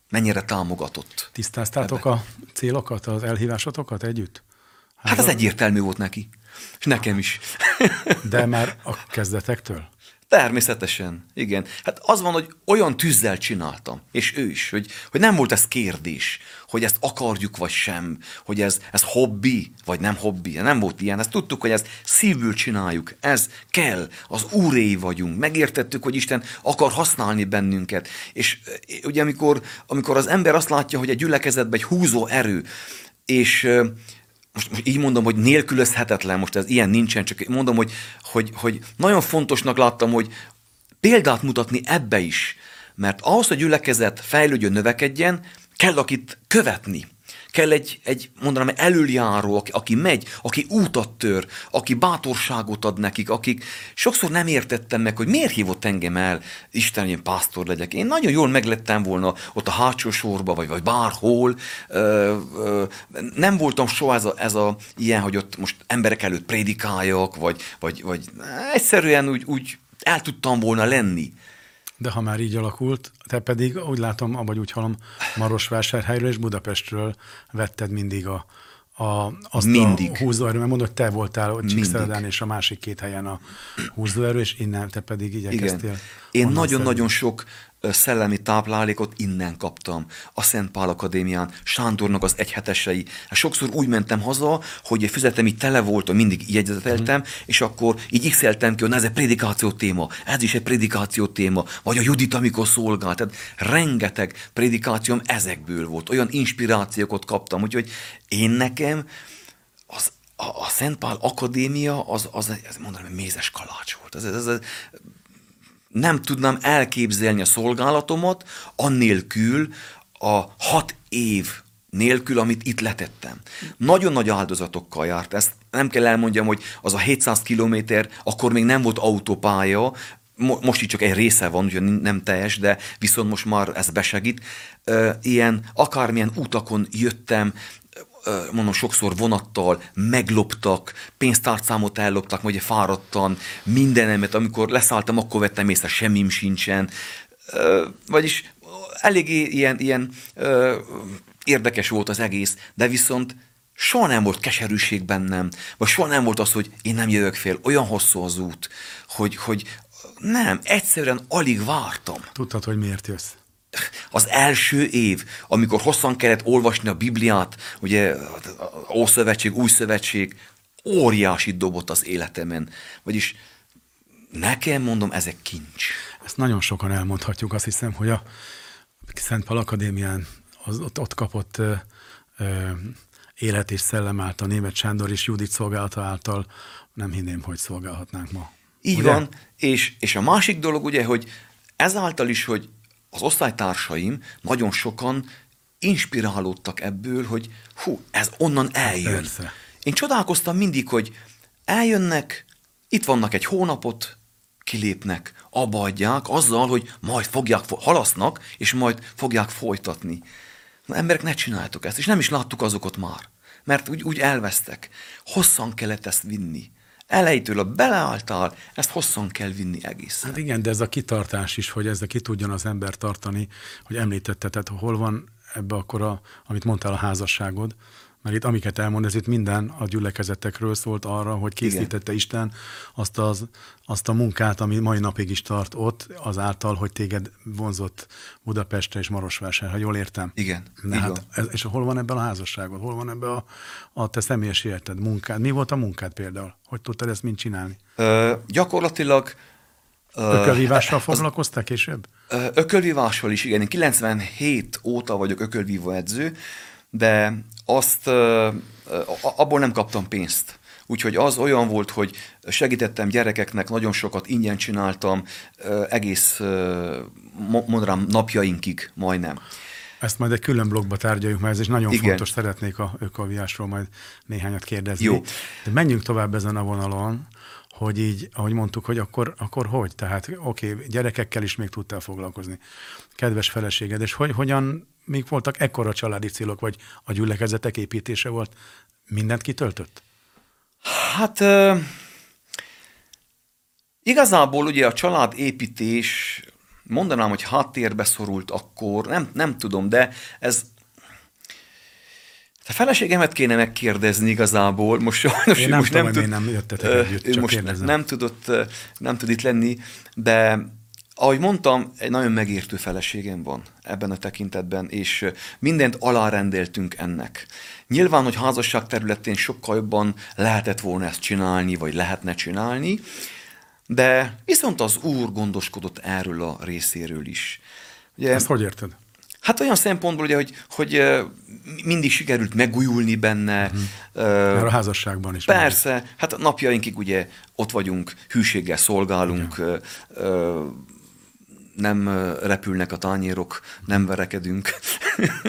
mennyire támogatott. Tisztáztátok ebbe. a célokat, az elhívásotokat együtt? Hát, hát az egyértelmű volt neki. És nekem is. De már a kezdetektől? Természetesen, igen. Hát az van, hogy olyan tűzzel csináltam, és ő is, hogy, hogy nem volt ez kérdés, hogy ezt akarjuk vagy sem, hogy ez, ez hobbi vagy nem hobbi. Nem volt ilyen, ezt tudtuk, hogy ezt szívből csináljuk, ez kell, az úréi vagyunk, megértettük, hogy Isten akar használni bennünket. És ugye amikor, amikor az ember azt látja, hogy egy gyülekezetben egy húzó erő, és most, most így mondom, hogy nélkülözhetetlen, most ez ilyen nincsen, csak mondom, hogy, hogy, hogy nagyon fontosnak láttam, hogy példát mutatni ebbe is, mert ahhoz, hogy gyülekezet fejlődjön, növekedjen, kell akit követni. Kell egy, egy mondanám, előjáró, aki, aki megy, aki útat tör, aki bátorságot ad nekik, akik sokszor nem értettem meg, hogy miért hívott engem el, Isten, én pásztor legyek. Én nagyon jól meglettem volna ott a hátsó sorba, vagy, vagy bárhol. Ö, ö, nem voltam soha ez a, ez a ilyen, hogy ott most emberek előtt prédikáljak, vagy, vagy, vagy egyszerűen úgy, úgy el tudtam volna lenni. De ha már így alakult, te pedig úgy látom, vagy úgy hallom, Marosvásárhelyről és Budapestről vetted mindig a, a, azt mindig. a húzóerő, mert mondod, te voltál Csíkszeredán és a másik két helyen a húzóerő, és innen te pedig igyekeztél. Igen. Én nagyon-nagyon sok szellemi táplálékot innen kaptam. A Szent Pál Akadémián, Sándornak az egyhetesei. Hát sokszor úgy mentem haza, hogy a füzetem így tele volt, mindig jegyzeteltem, mm. és akkor így x ki, hogy ez egy prédikáció téma, ez is egy prédikáció téma, vagy a Judit, amikor szolgált. Tehát rengeteg prédikációm ezekből volt, olyan inspirációkat kaptam, úgyhogy én nekem az a, a Szent Pál Akadémia az, az, az mondanám, mézes kalács volt. Ez, ez, ez, nem tudnám elképzelni a szolgálatomat annélkül a hat év nélkül, amit itt letettem. Nagyon nagy áldozatokkal járt. Ezt nem kell elmondjam, hogy az a 700 kilométer, akkor még nem volt autópálya, most így csak egy része van, úgyhogy nem teljes, de viszont most már ez besegít. Ilyen akármilyen utakon jöttem, mondom, sokszor vonattal megloptak, pénztárcámot elloptak, vagy fáradtan, mindenemet, amikor leszálltam, akkor vettem észre, semmim sincsen. Vagyis eléggé ilyen, ilyen érdekes volt az egész, de viszont soha nem volt keserűség bennem, vagy soha nem volt az, hogy én nem jövök fél, olyan hosszú az út, hogy, hogy nem, egyszerűen alig vártam. Tudtad, hogy miért jössz? Az első év, amikor hosszan kellett olvasni a Bibliát, ugye Ószövetség, Új Szövetség, óriási dobott az életemen. Vagyis nekem mondom, ezek kincs. Ezt nagyon sokan elmondhatjuk, azt hiszem, hogy a Szent Pal Akadémián az, ott, ott kapott ö, ö, élet és szellem által, német Sándor és Judit szolgálata által nem hinném, hogy szolgálhatnánk ma. Így ugye? van, és, és a másik dolog ugye, hogy ezáltal is, hogy az osztálytársaim nagyon sokan inspirálódtak ebből, hogy hú, ez onnan eljön. Persze. Én csodálkoztam mindig, hogy eljönnek, itt vannak egy hónapot, kilépnek, abba adják, azzal, hogy majd fogják, halasznak, és majd fogják folytatni. Na emberek, ne csináltuk ezt, és nem is láttuk azokat már. mert úgy, úgy elvesztek. Hosszan kellett ezt vinni. Elejétől a beleálltál, ezt hosszan kell vinni egészen. Hát igen, de ez a kitartás is, hogy ezzel ki tudjon az ember tartani, hogy említette, tehát hol van ebbe akkor, a, amit mondtál, a házasságod, mert itt amiket elmond, ez itt minden a gyülekezetekről szólt arra, hogy készítette Igen. Isten azt, az, azt a munkát, ami mai napig is tart ott, azáltal, hogy téged vonzott Budapestre és Marosvásár, ha jól értem. Igen. Na, hát, ez, és hol van ebben a házasságod? Hol van ebben a, a te személyes életed, munkád? Mi volt a munkád például? Hogy tudtad ezt mind csinálni? Ö, gyakorlatilag Ökölvívással foglalkoztál később? Ökölvívással is, igen. Én 97 óta vagyok ökölvívó edző, de azt abból nem kaptam pénzt. Úgyhogy az olyan volt, hogy segítettem gyerekeknek, nagyon sokat ingyen csináltam, egész, mondanám, napjainkig majdnem. Ezt majd egy külön blogba tárgyaljuk, mert ez is nagyon Igen. fontos, szeretnék a ökolviásról majd néhányat kérdezni. Jó. De menjünk tovább ezen a vonalon, hogy így, ahogy mondtuk, hogy akkor, akkor hogy? Tehát oké, okay, gyerekekkel is még tudtál foglalkozni. Kedves feleséged, és hogy, hogyan, még voltak ekkora családi célok, vagy a gyülekezetek építése volt, mindent kitöltött? Hát uh, igazából ugye a család építés, mondanám, hogy háttérbe szorult akkor, nem, nem tudom, de ez a feleségemet kéne megkérdezni igazából, most sajnos én nem most tudom, nem, tud, nem jöttetek együtt, csak most kérdezem. nem tudott, nem tud itt lenni, de ahogy mondtam, egy nagyon megértő feleségem van ebben a tekintetben, és mindent alárendeltünk ennek. Nyilván, hogy házasság területén sokkal jobban lehetett volna ezt csinálni, vagy lehetne csinálni, de viszont az Úr gondoskodott erről a részéről is. Ugye, ezt hogy érted? Hát olyan szempontból, ugye, hogy, hogy mindig sikerült megújulni benne. Uh-huh. Uh, a házasságban is. Persze, meg. hát napjainkig ugye ott vagyunk, hűséggel szolgálunk, uh, uh, nem repülnek a tányérok, nem verekedünk.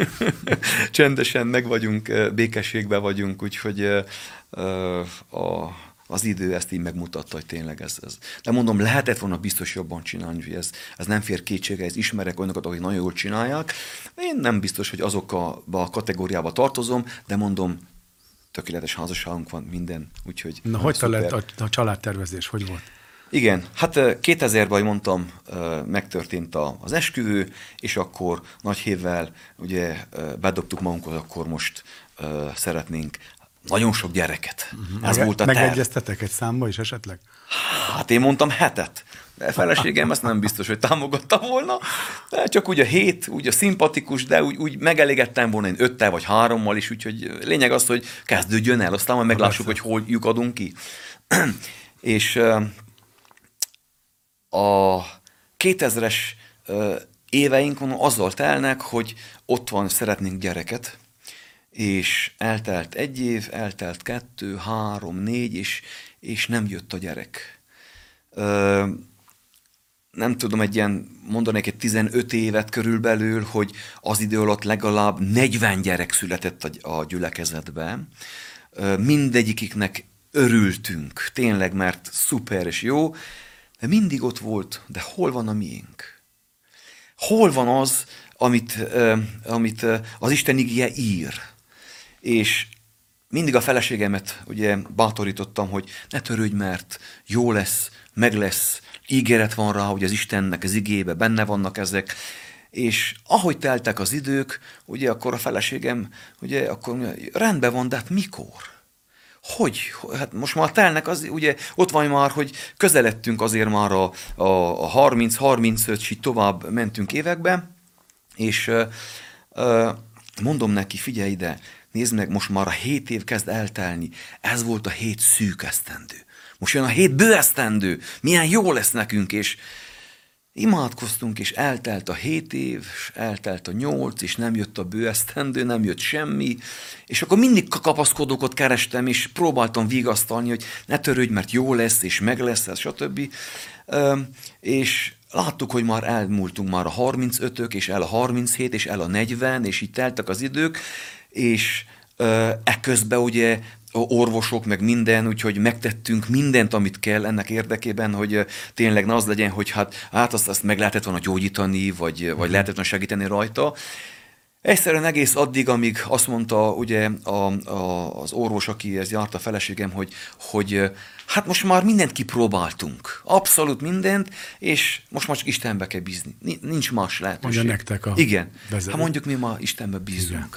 Csendesen meg vagyunk, békességben vagyunk, úgyhogy a, az idő ezt így megmutatta, hogy tényleg ez, ez. De mondom, lehetett volna biztos jobban csinálni, hogy ez, ez nem fér kétsége, ez ismerek olyanokat, akik nagyon jól csinálják. Én nem biztos, hogy azok a, a kategóriába tartozom, de mondom, tökéletes házasságunk van, minden, úgyhogy... Na, hogy lett a, a családtervezés, hogy volt? Igen, hát 2000-ben, mondtam, megtörtént az esküvő, és akkor nagy hévvel ugye bedobtuk magunkat, akkor most szeretnénk nagyon sok gyereket. Uh-huh. Ez Meg, volt a Megegyeztetek egy számba is esetleg? Hát én mondtam hetet. De feleségem ezt nem biztos, hogy támogatta volna. De csak úgy a hét, úgy a szimpatikus, de úgy, úgy megelégettem volna én öttel vagy hárommal is, úgyhogy lényeg az, hogy kezdődjön el, aztán majd meglássuk, hogy hol lyukadunk ki. és a 2000-es éveinkon azzal telnek, hogy ott van, szeretnénk gyereket, és eltelt egy év, eltelt kettő, három, négy, és, és nem jött a gyerek. Ö, nem tudom, egy ilyen, mondanék egy 15 évet körülbelül, hogy az idő alatt legalább 40 gyerek született a, a gyülekezetben. Ö, mindegyikiknek örültünk, tényleg, mert szuper és jó, de mindig ott volt, de hol van a miénk? Hol van az, amit, amit az Isten igéje ír? És mindig a feleségemet ugye bátorítottam, hogy ne törődj, mert jó lesz, meg lesz, ígéret van rá, hogy az Istennek az igébe benne vannak ezek, és ahogy teltek az idők, ugye akkor a feleségem, ugye akkor rendben van, de hát mikor? Hogy? Hát most már telnek, az, ugye ott van már, hogy közeledtünk azért már a, a, a 30-35, és így tovább mentünk évekbe, és uh, mondom neki, figyelj ide, nézd meg, most már a 7 év kezd eltelni, ez volt a 7 szűk esztendő. Most jön a 7 bő esztendő, milyen jó lesz nekünk, és Imádkoztunk, és eltelt a hét év, és eltelt a nyolc, és nem jött a bőesztendő, nem jött semmi, és akkor mindig kapaszkodókat kerestem, és próbáltam vigasztalni, hogy ne törődj, mert jó lesz, és meg lesz ez, stb. És láttuk, hogy már elmúltunk már a 35-ök, és el a 37, és el a 40, és így teltek az idők, és ekközben ugye orvosok, meg minden, úgyhogy megtettünk mindent, amit kell ennek érdekében, hogy tényleg ne az legyen, hogy hát, hát azt, azt meg lehetett volna gyógyítani, vagy, vagy lehetett volna segíteni rajta. Egyszerűen egész addig, amíg azt mondta ugye a, a, az orvos, aki ez járt a feleségem, hogy, hogy hát most már mindent kipróbáltunk. Abszolút mindent, és most már csak Istenbe kell bízni. Nincs más lehetőség. Mondja nektek a Igen. Vezető. Hát mondjuk mi ma Istenbe bízunk. Igen.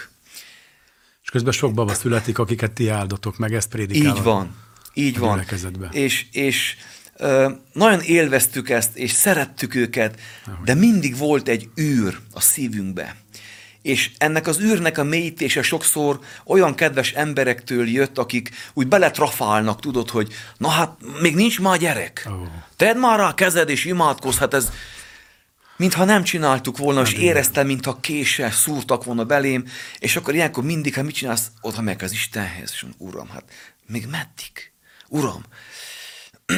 És közben sok baba születik, akiket ti áldotok meg, ezt prédikál. Így van. Így van. És, és ö, nagyon élveztük ezt, és szerettük őket, Ahogy. de mindig volt egy űr a szívünkbe és ennek az űrnek a mélyítése sokszor olyan kedves emberektől jött, akik úgy beletrafálnak, tudod, hogy na hát még nincs már gyerek. Oh. Tedd már rá a kezed és imádkozz, hát ez mintha nem csináltuk volna, és hát éreztem, mintha késsel szúrtak volna belém, és akkor ilyenkor mindig, ha mit csinálsz, oda meg az Istenhez, és uram, hát még meddig? Uram,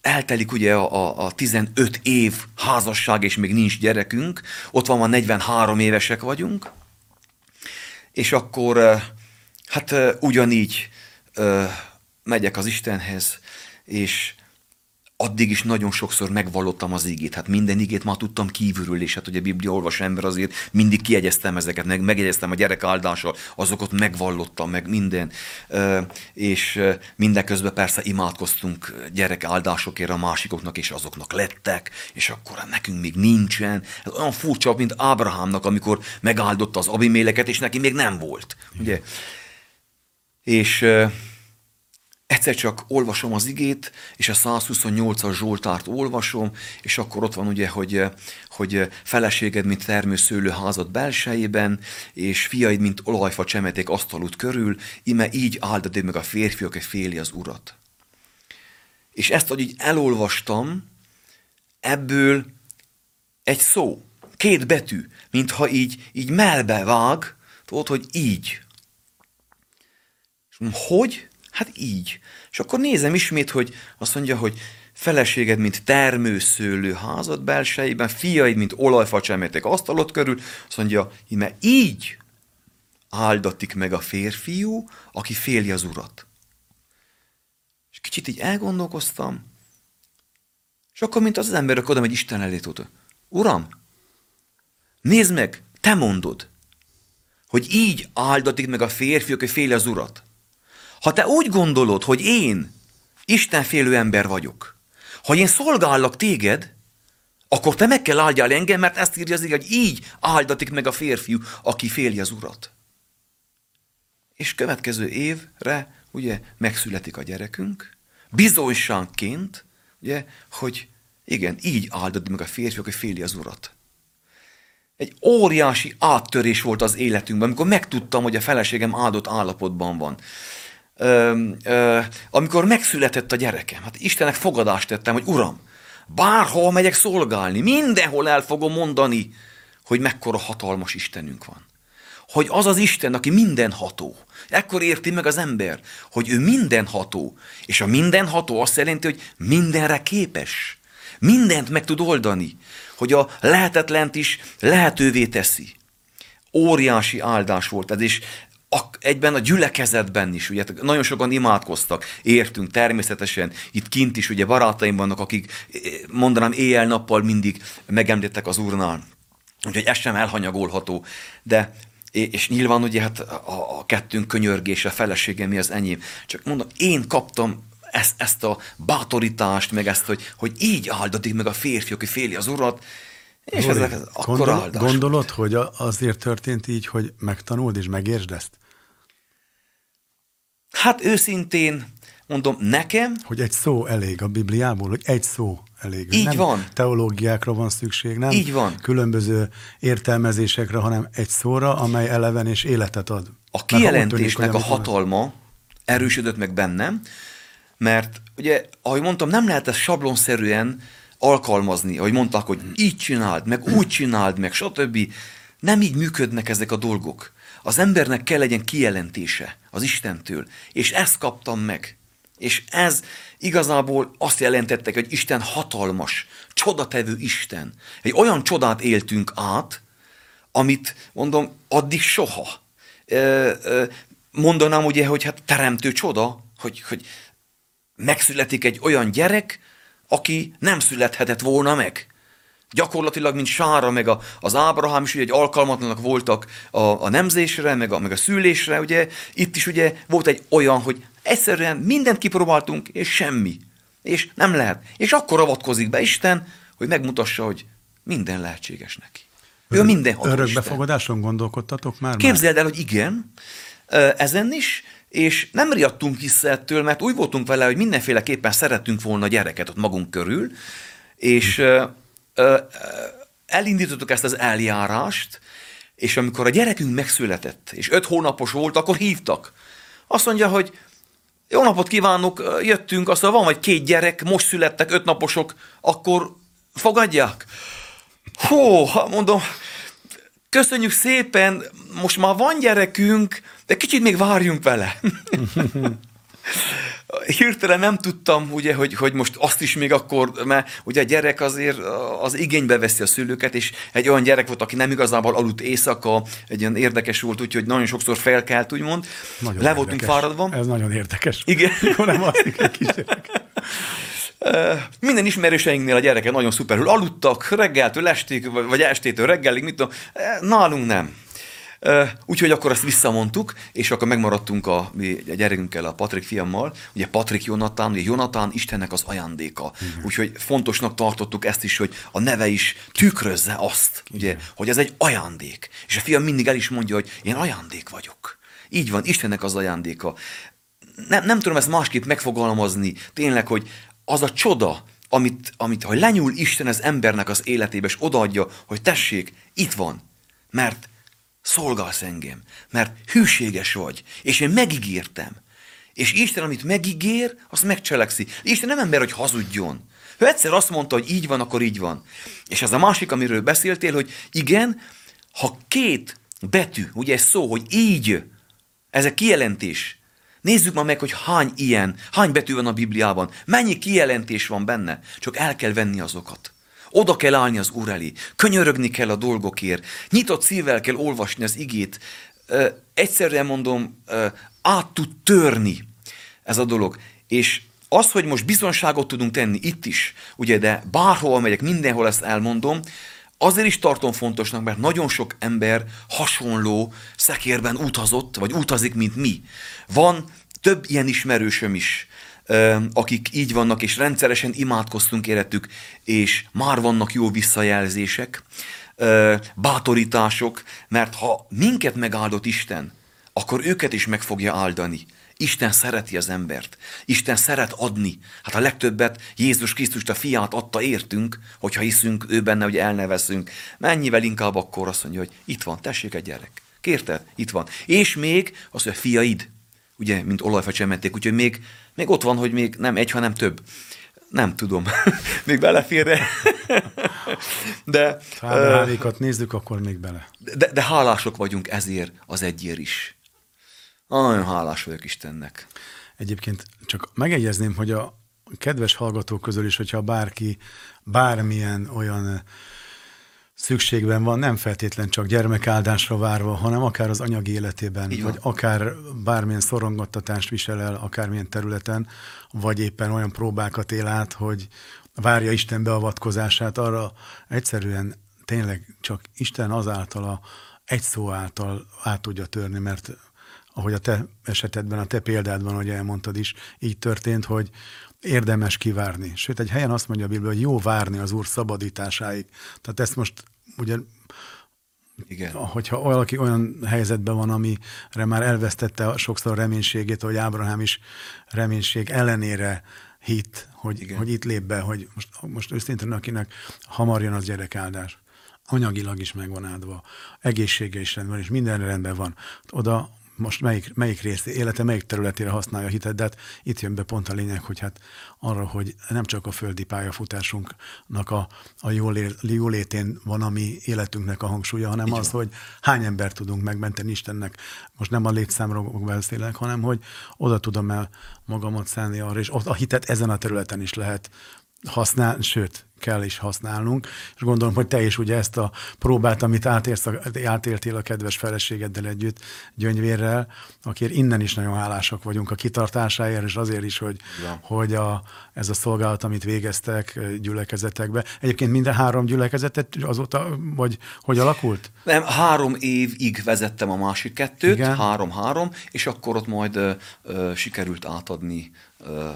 eltelik ugye a, a, a 15 év házasság, és még nincs gyerekünk, ott van már 43 évesek vagyunk, és akkor hát ugyanígy megyek az Istenhez, és addig is nagyon sokszor megvallottam az igét. Hát minden igét már tudtam kívülről, és hát ugye a Biblia olvas ember azért mindig kiegyeztem ezeket, meg, megjegyeztem a gyerek áldással, azokat megvallottam, meg minden. És mindeközben persze imádkoztunk gyerek áldásokért a másikoknak, és azoknak lettek, és akkor nekünk még nincsen. Ez olyan furcsa, mint Ábrahámnak, amikor megáldotta az abiméleket, és neki még nem volt. Ugye? És egyszer csak olvasom az igét, és a 128-as Zsoltárt olvasom, és akkor ott van ugye, hogy, hogy feleséged, mint termőszőlő házad belsejében, és fiaid, mint olajfa csemeték asztalút körül, ime így áldod meg a férfi, aki féli az urat. És ezt, hogy így elolvastam, ebből egy szó, két betű, mintha így, így melbe vág, tudod, hogy így. És hogy? Hát így. És akkor nézem ismét, hogy azt mondja, hogy feleséged, mint termőszőlő házad belsejében, fiaid, mint olajfa asztalot körül, azt mondja, mert így áldatik meg a férfiú, aki féli az urat. És kicsit így elgondolkoztam, és akkor, mint az az ember, akkor oda megy Isten elé, tudta. Uram, nézd meg, te mondod, hogy így áldatik meg a férfi, aki féli az urat. Ha te úgy gondolod, hogy én Istenfélő ember vagyok, ha én szolgállak téged, akkor te meg kell áldjál engem, mert ezt írja az hogy így áldatik meg a férfiú, aki féli az urat. És következő évre, ugye, megszületik a gyerekünk, bizonyságként, ugye, hogy igen, így áldatik meg a férfiú, aki féli az urat. Egy óriási áttörés volt az életünkben, amikor megtudtam, hogy a feleségem áldott állapotban van ö, ö, amikor megszületett a gyerekem, hát Istennek fogadást tettem, hogy Uram, bárhol megyek szolgálni, mindenhol el fogom mondani, hogy mekkora hatalmas Istenünk van. Hogy az az Isten, aki mindenható. Ekkor érti meg az ember, hogy ő mindenható. És a mindenható azt jelenti, hogy mindenre képes. Mindent meg tud oldani. Hogy a lehetetlent is lehetővé teszi. Óriási áldás volt ez, és a, egyben a gyülekezetben is, ugye nagyon sokan imádkoztak, értünk természetesen, itt kint is ugye barátaim vannak, akik eh, mondanám éjjel-nappal mindig megemlítettek az Úrnál. Úgyhogy ez sem elhanyagolható, de és nyilván ugye hát a, a kettőnk könyörgése, a feleségem mi az enyém. Csak mondom, én kaptam ezt, ezt a bátorítást, meg ezt, hogy, hogy így áldatik meg a férfi, aki féli az urat, és Zoli, ezek akkor gondol, Gondolod, hogy azért történt így, hogy megtanuld és megértsd ezt? Hát őszintén mondom, nekem... Hogy egy szó elég a Bibliából, hogy egy szó elég. Így nem van. teológiákra van szükség, nem Így van. különböző értelmezésekre, hanem egy szóra, amely eleven és életet ad. A kijelentésnek tűnik, a hatalma erősödött meg bennem, mert ugye, ahogy mondtam, nem lehet ezt sablonszerűen alkalmazni, ahogy mondták, hogy így csináld, meg úgy csináld, meg stb. Nem így működnek ezek a dolgok. Az embernek kell legyen kijelentése az Istentől, és ezt kaptam meg. És ez igazából azt jelentette, hogy Isten hatalmas, csodatevő Isten. Egy olyan csodát éltünk át, amit mondom, addig soha. Mondanám ugye, hogy hát teremtő csoda, hogy, hogy megszületik egy olyan gyerek, aki nem születhetett volna meg. Gyakorlatilag, mint Sára, meg a, az Ábrahám is ugye egy alkalmatlanak voltak a, a nemzésre, meg a, meg a szülésre, ugye itt is ugye volt egy olyan, hogy egyszerűen mindent kipróbáltunk, és semmi. És nem lehet. És akkor avatkozik be Isten, hogy megmutassa, hogy minden lehetséges neki. Ő minden Örökbefogadáson gondolkodtatok már? Képzeld el, hogy igen, ezen is, és nem riadtunk vissza ettől, mert úgy voltunk vele, hogy mindenféleképpen szerettünk volna gyereket ott magunk körül, és elindítottuk ezt az eljárást, és amikor a gyerekünk megszületett, és öt hónapos volt, akkor hívtak. Azt mondja, hogy jó napot kívánok, jöttünk, azt mondja, van vagy két gyerek, most születtek, öt naposok, akkor fogadják? Hú, mondom, köszönjük szépen, most már van gyerekünk, de kicsit még várjunk vele. Hirtelen nem tudtam, ugye, hogy, hogy most azt is még akkor, mert ugye a gyerek azért az igénybe veszi a szülőket, és egy olyan gyerek volt, aki nem igazából aludt éjszaka, egy ilyen érdekes volt, úgyhogy nagyon sokszor felkelt, úgymond. Nagyon Le voltunk fáradva. Ez nagyon érdekes. Igen. Jó, nem alszik egy kisgyerek. Minden ismerőseinknél a gyerekek nagyon szuperül aludtak, reggeltől estig, vagy estétől reggelig, mit tudom, nálunk nem. Úgyhogy akkor azt visszamondtuk, és akkor megmaradtunk a, a gyerekünkkel, a Patrik fiammal. Ugye Patrik Jonatán, ugye Jonatán Istennek az ajándéka. Igen. Úgyhogy fontosnak tartottuk ezt is, hogy a neve is tükrözze azt, ugye, hogy ez egy ajándék. És a fiam mindig el is mondja, hogy én ajándék vagyok. Így van, Istennek az ajándéka. Nem, nem tudom ezt másképp megfogalmazni, tényleg, hogy az a csoda, amit, amit ha lenyúl Isten az embernek az életébe, és odaadja, hogy tessék, itt van, mert szolgálsz engem, mert hűséges vagy, és én megígértem. És Isten, amit megígér, azt megcselekszi. Isten nem ember, hogy hazudjon. Ő egyszer azt mondta, hogy így van, akkor így van. És ez a másik, amiről beszéltél, hogy igen, ha két betű, ugye ez szó, hogy így, ez a kijelentés, Nézzük ma meg, hogy hány ilyen, hány betű van a Bibliában, mennyi kijelentés van benne, csak el kell venni azokat. Oda kell állni az Úr elé, könyörögni kell a dolgokért, nyitott szívvel kell olvasni az igét. Ö, egyszerűen mondom, ö, át tud törni ez a dolog. És az, hogy most bizonságot tudunk tenni itt is, ugye, de bárhol megyek, mindenhol ezt elmondom, azért is tartom fontosnak, mert nagyon sok ember hasonló szekérben utazott, vagy utazik, mint mi. Van több ilyen ismerősöm is, akik így vannak, és rendszeresen imádkoztunk érettük, és már vannak jó visszajelzések, bátorítások, mert ha minket megáldott Isten, akkor őket is meg fogja áldani. Isten szereti az embert. Isten szeret adni. Hát a legtöbbet Jézus Krisztus a fiát adta értünk, hogyha hiszünk ő benne, hogy elnevezünk. Mennyivel inkább akkor azt mondja, hogy itt van, tessék egy gyerek. Kérte? Itt van. És még az, hogy a fiaid, ugye, mint olajfecsemették, úgyhogy még, még ott van, hogy még nem egy, hanem több. Nem tudom. még belefér de... Ha uh, nézzük, akkor még bele. De, de hálások vagyunk ezért az egyért is. Nagyon hálás vagyok Istennek. Egyébként csak megegyezném, hogy a kedves hallgatók közül is, hogyha bárki bármilyen olyan szükségben van, nem feltétlen csak gyermekáldásra várva, hanem akár az anyagi életében, vagy akár bármilyen szorongattatást visel el, akármilyen területen, vagy éppen olyan próbákat él át, hogy várja Isten beavatkozását, arra egyszerűen tényleg csak Isten azáltal a egy szó által át tudja törni, mert ahogy a te esetedben, a te példádban, hogy elmondtad is, így történt, hogy érdemes kivárni. Sőt, egy helyen azt mondja a Biblia, hogy jó várni az Úr szabadításáig. Tehát ezt most ugye igen. Hogyha valaki olyan helyzetben van, amire már elvesztette sokszor reménységét, hogy Ábrahám is reménység ellenére hit, hogy, hogy itt lép be, hogy most, most őszintén akinek hamar jön az gyerekáldás, anyagilag is megvan áldva, egészsége is rendben, és minden rendben van. Oda most melyik, melyik rész, élete melyik területére használja a hitet, de hát itt jön be pont a lényeg, hogy hát arra, hogy nem csak a földi pályafutásunknak a, a jólé, jólétén van a mi életünknek a hangsúlya, hanem Így az, van. hogy hány ember tudunk megmenteni Istennek. Most nem a létszámról beszélek, hanem hogy oda tudom el magamat szállni arra, és a hitet ezen a területen is lehet használni, sőt, kell is használnunk, és gondolom, hogy te is ugye ezt a próbát, amit átérsz, átéltél a kedves feleségeddel együtt, Gyöngyvérrel, akért innen is nagyon hálásak vagyunk a kitartásáért, és azért is, hogy, ja. hogy a, ez a szolgálat, amit végeztek gyülekezetekbe. Egyébként minden három gyülekezetet azóta, vagy hogy alakult? Nem, három évig vezettem a másik kettőt, három-három, és akkor ott majd ö, ö, sikerült átadni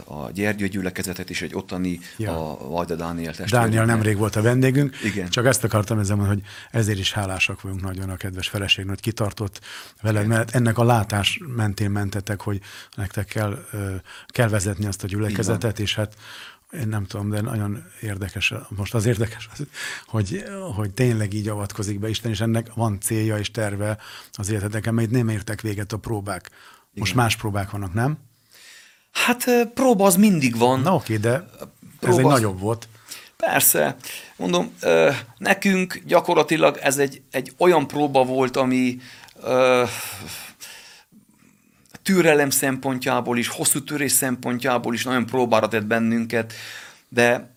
a Gyergyő gyülekezetet és egy ottani ja. a Vajda Dániel testvérünk. Dániel nemrég volt a vendégünk, Igen. csak ezt akartam ezzel mondani, hogy ezért is hálásak vagyunk nagyon a kedves feleség, hogy kitartott veled, mert ennek a látás mentén mentetek, hogy nektek kell, kell vezetni azt a gyülekezetet, és hát én nem tudom, de nagyon érdekes, most az érdekes, hogy, hogy tényleg így avatkozik be Isten, és ennek van célja és terve az életeteken, mert nem értek véget a próbák. Most Igen. más próbák vannak, nem? Hát próba az mindig van. Na oké, de próba ez egy az... nagyobb volt. Persze. Mondom, nekünk gyakorlatilag ez egy, egy olyan próba volt, ami türelem szempontjából is, hosszú törés szempontjából is nagyon próbára tett bennünket, de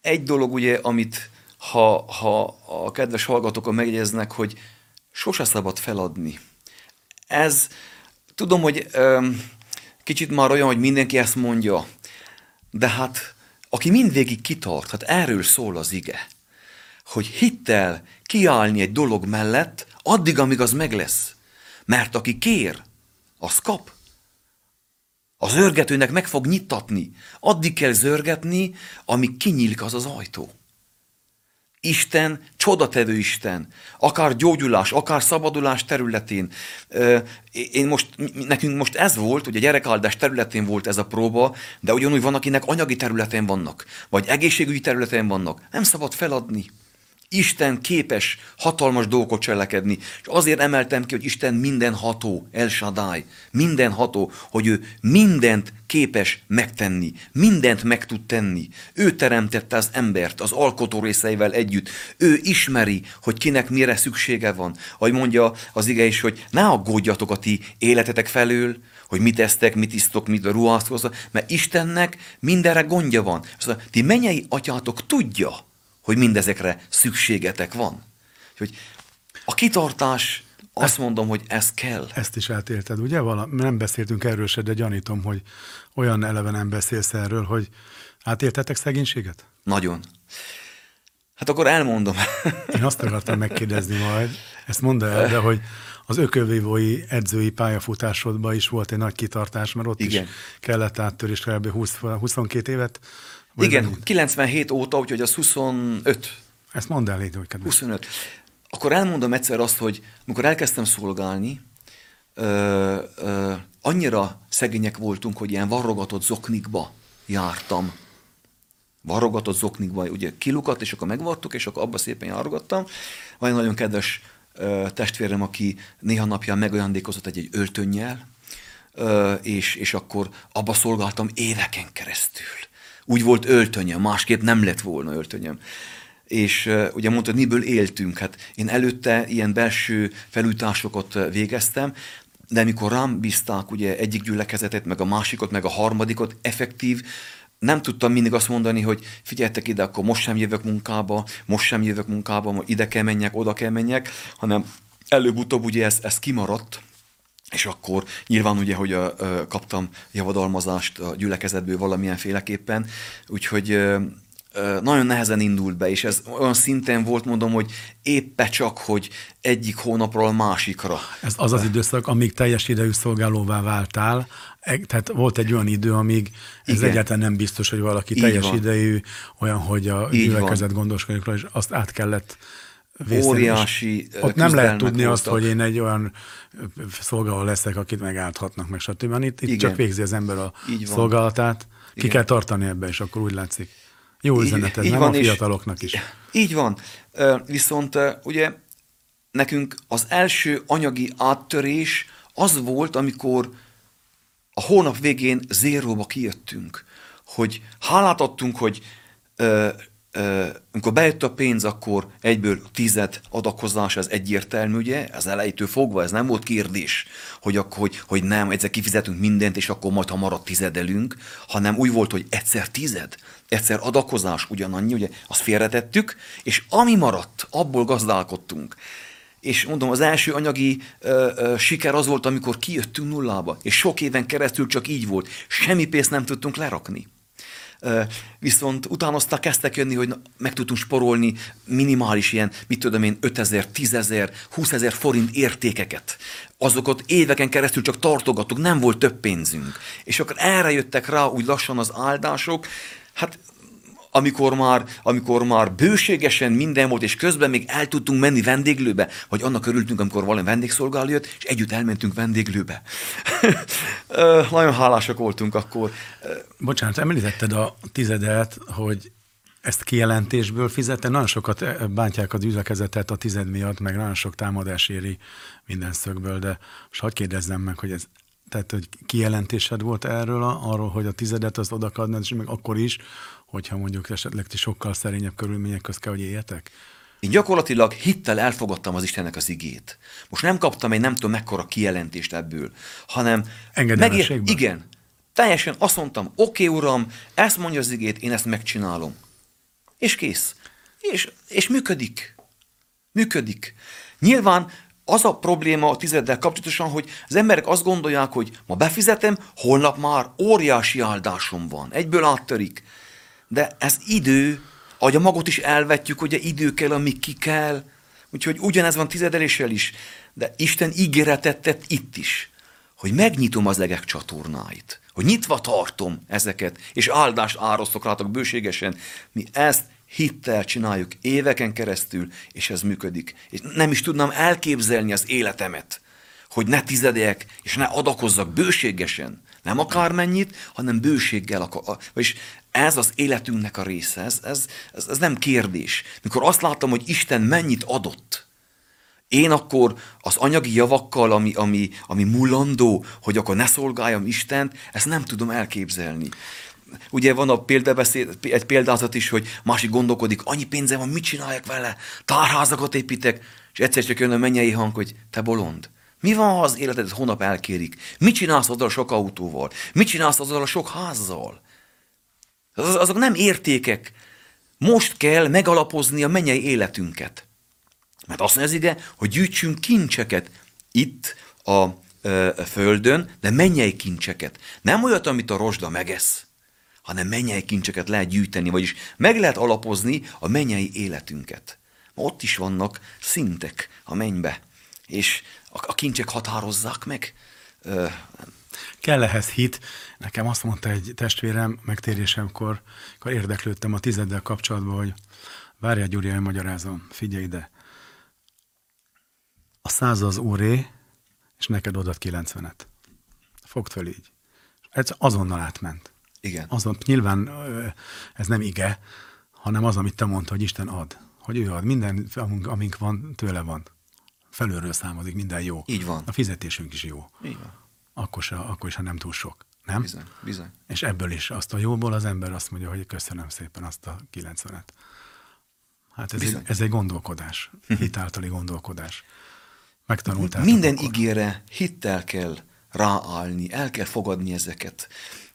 egy dolog ugye, amit ha, ha a kedves hallgatók megjegyeznek, hogy sose szabad feladni. Ez, tudom, hogy kicsit már olyan, hogy mindenki ezt mondja, de hát aki mindvégig kitart, hát erről szól az ige, hogy hittel kiállni egy dolog mellett, addig, amíg az meg lesz. Mert aki kér, az kap. Az zörgetőnek meg fog nyitatni. Addig kell zörgetni, amíg kinyílik az az ajtó. Isten, csodatevő Isten, akár gyógyulás, akár szabadulás területén. Én most, nekünk most ez volt, a gyerekáldás területén volt ez a próba, de ugyanúgy van, akinek anyagi területen vannak, vagy egészségügyi területen vannak. Nem szabad feladni. Isten képes hatalmas dolgokat cselekedni, és azért emeltem ki, hogy Isten mindenható, El Shaddai, mindenható, hogy ő mindent képes megtenni, mindent meg tud tenni. Ő teremtette az embert az alkotó részeivel együtt. Ő ismeri, hogy kinek mire szüksége van. Ahogy mondja az ige is, hogy ne aggódjatok a ti életetek felől, hogy mit esztek, mit isztok, mit ruházkoztok, mert Istennek mindenre gondja van. Szóval ti mennyei atyátok tudja, hogy mindezekre szükségetek van. Hogy a kitartás, azt ezt, mondom, hogy ez kell. Ezt is átélted, ugye? Vala, nem beszéltünk erről se, de gyanítom, hogy olyan eleve nem beszélsz erről, hogy átéltetek szegénységet? Nagyon. Hát akkor elmondom. Én azt akartam megkérdezni majd, ezt mondd el, de hogy az ökölvívói edzői pályafutásodban is volt egy nagy kitartás, mert ott Igen. is kellett áttörés kb. 20, 22 évet vagy Igen, nem? 97 óta, úgyhogy az 25. Ezt mondd el, légy, hogy 25. Akkor elmondom egyszer azt, hogy amikor elkezdtem szolgálni, ö, ö, annyira szegények voltunk, hogy ilyen varrogatott zoknikba jártam. Varrogatott zoknikba, ugye kilukat, és akkor megvartuk, és akkor abba szépen járogattam. Van egy nagyon kedves ö, testvérem, aki néha napján megajándékozott egy, egy öltönnyel, ö, és, és akkor abba szolgáltam éveken keresztül úgy volt öltönyem, másképp nem lett volna öltönyem. És uh, ugye mondtad, miből éltünk. Hát én előtte ilyen belső felújításokat végeztem, de amikor rám bízták ugye egyik gyülekezetet, meg a másikot, meg a harmadikot, effektív, nem tudtam mindig azt mondani, hogy figyeltek ide, akkor most sem jövök munkába, most sem jövök munkába, ide kell menjek, oda kell menjek, hanem előbb-utóbb ugye ez, ez kimaradt, és akkor nyilván ugye, hogy a, a, kaptam javadalmazást a gyülekezetből valamilyen féleképpen, úgyhogy nagyon nehezen indult be, és ez olyan szinten volt, mondom, hogy éppe csak, hogy egyik hónapról a másikra. Ez az az időszak, amíg teljes idejű szolgálóvá váltál, e, tehát volt egy olyan idő, amíg ez Igen. egyáltalán nem biztos, hogy valaki Így teljes van. idejű, olyan, hogy a gyülekezet gondoskodik és azt át kellett óriási Ott nem lehet tudni voltak. azt, hogy én egy olyan szolgáló leszek, akit megállhatnak, meg stb. Itt, itt csak végzi az ember a Így szolgálatát, ki Igen. kell tartani ebbe, és akkor úgy látszik. Jó üzenet ez, így nem van, a fiataloknak is. Így van. Viszont ugye nekünk az első anyagi áttörés az volt, amikor a hónap végén zéróba kijöttünk, hogy hálát adtunk, hogy amikor bejött a pénz, akkor egyből tized adakozás, ez egyértelmű, ugye? Ez elejétől fogva, ez nem volt kérdés, hogy, akkor, hogy, hogy nem, egyszer kifizetünk mindent, és akkor majd, ha marad tizedelünk, hanem úgy volt, hogy egyszer tized, egyszer adakozás ugyanannyi, ugye, azt félretettük, és ami maradt, abból gazdálkodtunk. És mondom, az első anyagi ö, ö, siker az volt, amikor kijöttünk nullába, és sok éven keresztül csak így volt. Semmi pénzt nem tudtunk lerakni. Viszont utána aztán kezdtek jönni, hogy meg tudtunk sporolni minimális ilyen, mit tudom én, 5000, 10.000, 20 ezer forint értékeket. Azokat éveken keresztül csak tartogattuk, nem volt több pénzünk. És akkor erre jöttek rá úgy lassan az áldások, hát amikor már, amikor már bőségesen minden volt, és közben még el tudtunk menni vendéglőbe, vagy annak örültünk, amikor valami vendégszolgáló jött, és együtt elmentünk vendéglőbe. Nagyon hálásak voltunk akkor. Bocsánat, említetted a tizedet, hogy ezt kijelentésből fizette, nagyon sokat eh, bántják az üzlekezetet a tized miatt, meg nagyon sok támadás éri minden szögből, de most hadd kérdezzem meg, hogy ez tehát, hogy kijelentésed volt erről, arról, hogy a tizedet az oda és meg akkor is, hogyha mondjuk esetleg ti sokkal szerényebb körülmények közt kell, hogy éljetek? Én gyakorlatilag hittel elfogadtam az Istennek az igét. Most nem kaptam egy nem tudom mekkora kijelentést ebből, hanem megér... Igen. Teljesen azt mondtam, oké okay, uram, ezt mondja az igét, én ezt megcsinálom. És kész. És, és működik. Működik. Nyilván az a probléma a tizeddel kapcsolatosan, hogy az emberek azt gondolják, hogy ma befizetem, holnap már óriási áldásom van. Egyből áttörik. De ez idő, ahogy a magot is elvetjük, hogy idő kell, amíg ki kell. Úgyhogy ugyanez van tizedeléssel is. De Isten ígéretet tett itt is, hogy megnyitom az legek csatornáit, hogy nyitva tartom ezeket, és áldást árasztok rátok bőségesen. Mi ezt hittel csináljuk éveken keresztül, és ez működik. És nem is tudnám elképzelni az életemet, hogy ne tizedek, és ne adakozzak bőségesen. Nem akármennyit, hanem bőséggel. Akar, vagyis ez az életünknek a része, ez, ez, ez, ez nem kérdés. Mikor azt láttam, hogy Isten mennyit adott, én akkor az anyagi javakkal, ami, ami, ami mullandó, hogy akkor ne szolgáljam Istent, ezt nem tudom elképzelni. Ugye van a példabeszéd, egy példázat is, hogy másik gondolkodik, annyi pénzem van, mit csináljak vele? Tárházakat építek, és egyszer csak jön a mennyei hang, hogy te bolond. Mi van, ha az életedet hónap elkérik? Mit csinálsz azzal a sok autóval? Mit csinálsz azzal a sok házzal? Az, azok nem értékek. Most kell megalapozni a mennyei életünket. Mert azt mondja az ige, hogy gyűjtsünk kincseket itt a ö, földön, de mennyei kincseket. Nem olyat, amit a rozsda megesz, hanem mennyei kincseket lehet gyűjteni, vagyis meg lehet alapozni a mennyei életünket. Ott is vannak szintek a mennybe, és a kincsek határozzák meg. Kell ehhez hit. Nekem azt mondta egy testvérem megtérésemkor, akkor érdeklődtem a tizeddel kapcsolatban, hogy várjál Gyuri, elmagyarázom, figyelj ide. A száz az úré, és neked odat 90-et. Fogd fel így. Ez azonnal átment. Igen. Azon, nyilván ez nem ige, hanem az, amit te mondtad, hogy Isten ad. Hogy ő ad. Minden, amink van, tőle van felülről számozik, minden jó. Így van. A fizetésünk is jó. Így van. Akkor, se, akkor is, ha nem túl sok. Nem? Bizony, bizony. És ebből is azt a jóból az ember azt mondja, hogy köszönöm szépen azt a 90-et. Hát ez, egy, ez egy gondolkodás, hitáltali gondolkodás. Megtanultál. Minden akkor. ígére hittel kell ráállni, el kell fogadni ezeket.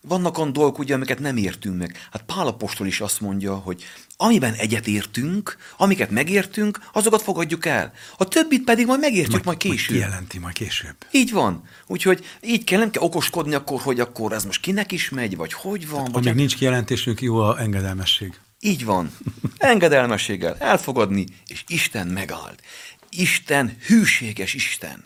Vannak olyan dolgok, ugye, amiket nem értünk meg. Hát Pál Apostol is azt mondja, hogy amiben egyetértünk, amiket megértünk, azokat fogadjuk el. A többit pedig majd megértjük majd, majd később. Majd jelenti majd később. Így van. Úgyhogy így kell, nem kell okoskodni akkor, hogy akkor ez most kinek is megy, vagy hogy van. Tehát, vagy amíg nincs kijelentésünk, jó a engedelmesség. Így van. Engedelmességgel elfogadni, és Isten megállt. Isten hűséges Isten.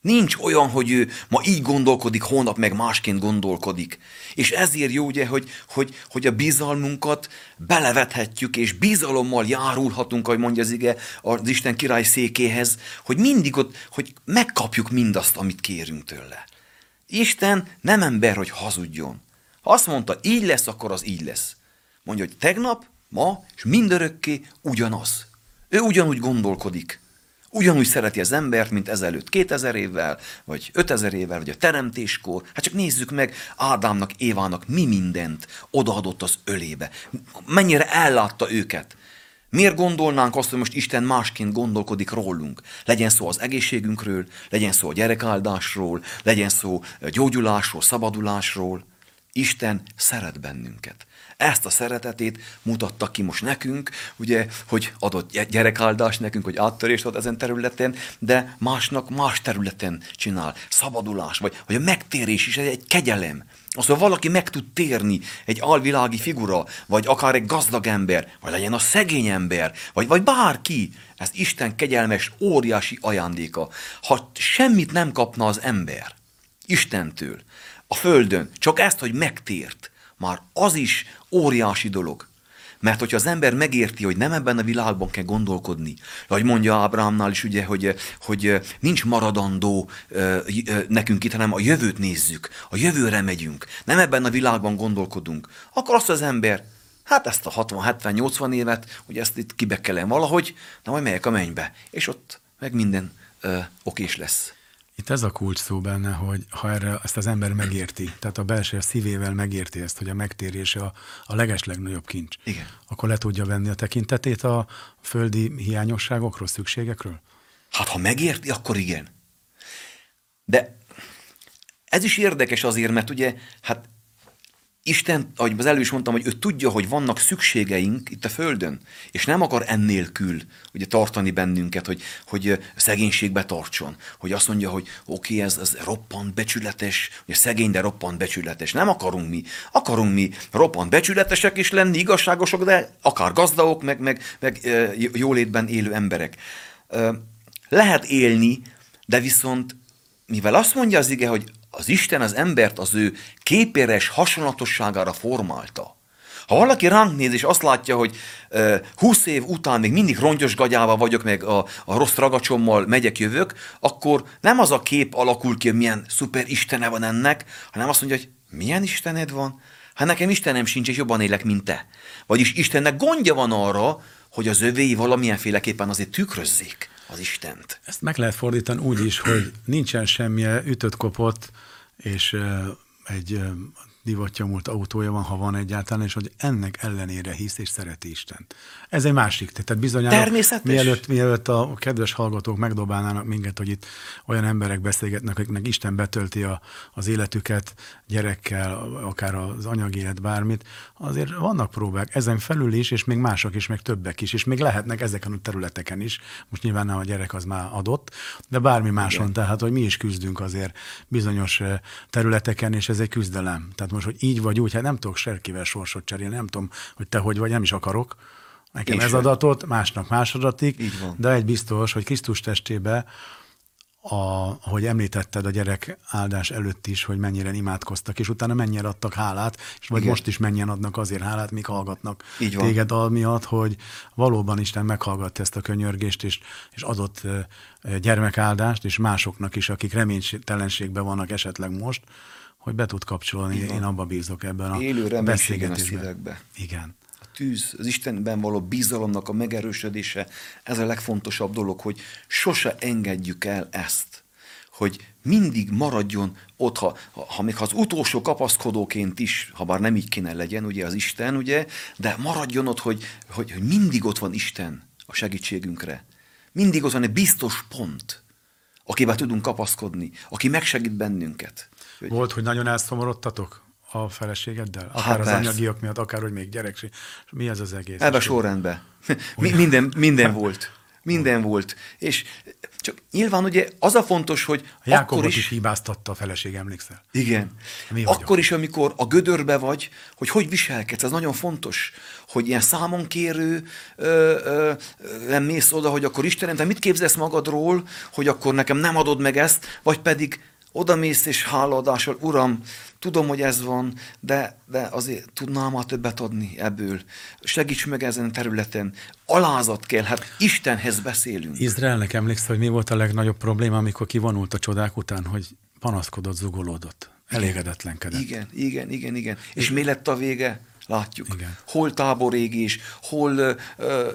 Nincs olyan, hogy ő ma így gondolkodik, holnap meg másként gondolkodik. És ezért jó ugye, hogy, hogy, hogy a bizalmunkat belevethetjük, és bizalommal járulhatunk, ahogy mondja az ige, az Isten király székéhez, hogy mindig ott, hogy megkapjuk mindazt, amit kérünk tőle. Isten nem ember, hogy hazudjon. Ha azt mondta, így lesz, akkor az így lesz. Mondja, hogy tegnap, ma és mindörökké ugyanaz. Ő ugyanúgy gondolkodik. Ugyanúgy szereti az embert, mint ezelőtt 2000 évvel, vagy 5000 évvel, vagy a teremtéskor. Hát csak nézzük meg Ádámnak, Évának mi mindent odaadott az ölébe. Mennyire ellátta őket. Miért gondolnánk azt, hogy most Isten másként gondolkodik rólunk? Legyen szó az egészségünkről, legyen szó a gyerekáldásról, legyen szó gyógyulásról, szabadulásról. Isten szeret bennünket. Ezt a szeretetét mutatta ki most nekünk, ugye, hogy adott gyerekáldást nekünk, hogy áttörést ad ezen területen, de másnak más területen csinál. Szabadulás, vagy, vagy a megtérés is egy kegyelem. Az, hogy valaki meg tud térni, egy alvilági figura, vagy akár egy gazdag ember, vagy legyen a szegény ember, vagy, vagy bárki, ez Isten kegyelmes, óriási ajándéka. Ha semmit nem kapna az ember Istentől, a földön, csak ezt, hogy megtért, már az is óriási dolog. Mert hogyha az ember megérti, hogy nem ebben a világban kell gondolkodni, vagy mondja Ábrámnál is ugye, hogy, hogy nincs maradandó nekünk itt, hanem a jövőt nézzük, a jövőre megyünk, nem ebben a világban gondolkodunk, akkor azt az ember, hát ezt a 60-70-80 évet, hogy ezt itt kibekkelem valahogy, na majd megyek a mennybe, és ott meg minden ö, okés lesz. Itt ez a kulcs szó benne, hogy ha erre ezt az ember megérti, tehát a belső szívével megérti ezt, hogy a megtérés a, a legeslegnagyobb kincs, Igen. akkor le tudja venni a tekintetét a földi hiányosságokról, szükségekről? Hát ha megérti, akkor igen. De ez is érdekes azért, mert ugye, hát Isten, ahogy az elő is mondtam, hogy ő tudja, hogy vannak szükségeink itt a Földön, és nem akar ennélkül ugye, tartani bennünket, hogy, hogy szegénységbe tartson. Hogy azt mondja, hogy oké, okay, ez, ez roppant becsületes, hogy szegény, de roppant becsületes. Nem akarunk mi. Akarunk mi roppant becsületesek is lenni, igazságosok, de akár gazdagok, meg, meg, meg jólétben élő emberek. Lehet élni, de viszont mivel azt mondja az ige, hogy az Isten az embert az ő képéres hasonlatosságára formálta. Ha valaki ránk néz, és azt látja, hogy 20 év után még mindig rongyos gagyával vagyok, meg a, a rossz ragacsommal megyek, jövök, akkor nem az a kép alakul ki, hogy milyen szuper Istene van ennek, hanem azt mondja, hogy milyen Istened van? Hát nekem Istenem sincs, és jobban élek, mint te. Vagyis Istennek gondja van arra, hogy az övéi valamilyenféleképpen azért tükrözzék az Istent. Ezt meg lehet fordítani úgy is, hogy nincsen semmilyen ütött kopott, és egy divattyamult autója van, ha van egyáltalán, és hogy ennek ellenére hisz és szereti Isten. Ez egy másik. Tehát bizonyára, Természetes. mielőtt, mielőtt a kedves hallgatók megdobálnának minket, hogy itt olyan emberek beszélgetnek, akiknek Isten betölti a, az életüket gyerekkel, akár az anyagi élet, bármit, azért vannak próbák ezen felül is, és még mások is, meg többek is, és még lehetnek ezeken a területeken is. Most nyilván nem a gyerek az már adott, de bármi máson, Igen. tehát hogy mi is küzdünk azért bizonyos területeken, és ez egy küzdelem. Tehát most, hogy így vagy úgy, hát nem tudok serkivel sorsot cserélni, nem tudom, hogy te hogy vagy, nem is akarok. Nekem ez adatot, másnak más adatik, de egy biztos, hogy Krisztus testébe a, ahogy említetted a gyerek áldás előtt is, hogy mennyire imádkoztak, és utána mennyire adtak hálát, és vagy Igen. most is mennyien adnak azért hálát, míg hallgatnak Így van. téged al miatt, hogy valóban Isten meghallgatta ezt a könyörgést, és, és adott gyermekáldást, és másoknak is, akik reménytelenségben vannak esetleg most, hogy be tud kapcsolni. Én abba bízok ebben a Élő reménységen a szívekbe. Igen. Tűz, az Istenben való bizalomnak a megerősödése, ez a legfontosabb dolog, hogy sose engedjük el ezt hogy mindig maradjon ott, ha, ha még az utolsó kapaszkodóként is, ha bár nem így kéne legyen, ugye az Isten, ugye, de maradjon ott, hogy, hogy, hogy mindig ott van Isten a segítségünkre. Mindig ott van egy biztos pont, akivel tudunk kapaszkodni, aki megsegít bennünket. Volt, hogy nagyon elszomorodtatok a feleségeddel? Akár hát az persze. anyagiak miatt, akár hogy még gyerekség. Mi ez az egész? Ebben a sorrendben. Mi, minden, minden volt. Minden volt. És csak nyilván ugye az a fontos, hogy a Jákobot akkor is... is hibáztatta a feleség, emlékszel? Igen. Mi akkor is, amikor a gödörbe vagy, hogy hogy viselkedsz, ez nagyon fontos, hogy ilyen számonkérő ö, ö, nem mész oda, hogy akkor Istenem, te mit képzelsz magadról, hogy akkor nekem nem adod meg ezt, vagy pedig oda mész és hálaadással, Uram, tudom, hogy ez van, de, de azért tudnám már többet adni ebből. Segíts meg ezen a területen. Alázat kell, hát Istenhez beszélünk. Izraelnek emlékszel, hogy mi volt a legnagyobb probléma, amikor kivonult a csodák után, hogy panaszkodott, zugolódott, elégedetlenkedett. Igen, igen, igen, igen. És mi lett a vége? Látjuk. Igen. Hol táborégés, hol uh,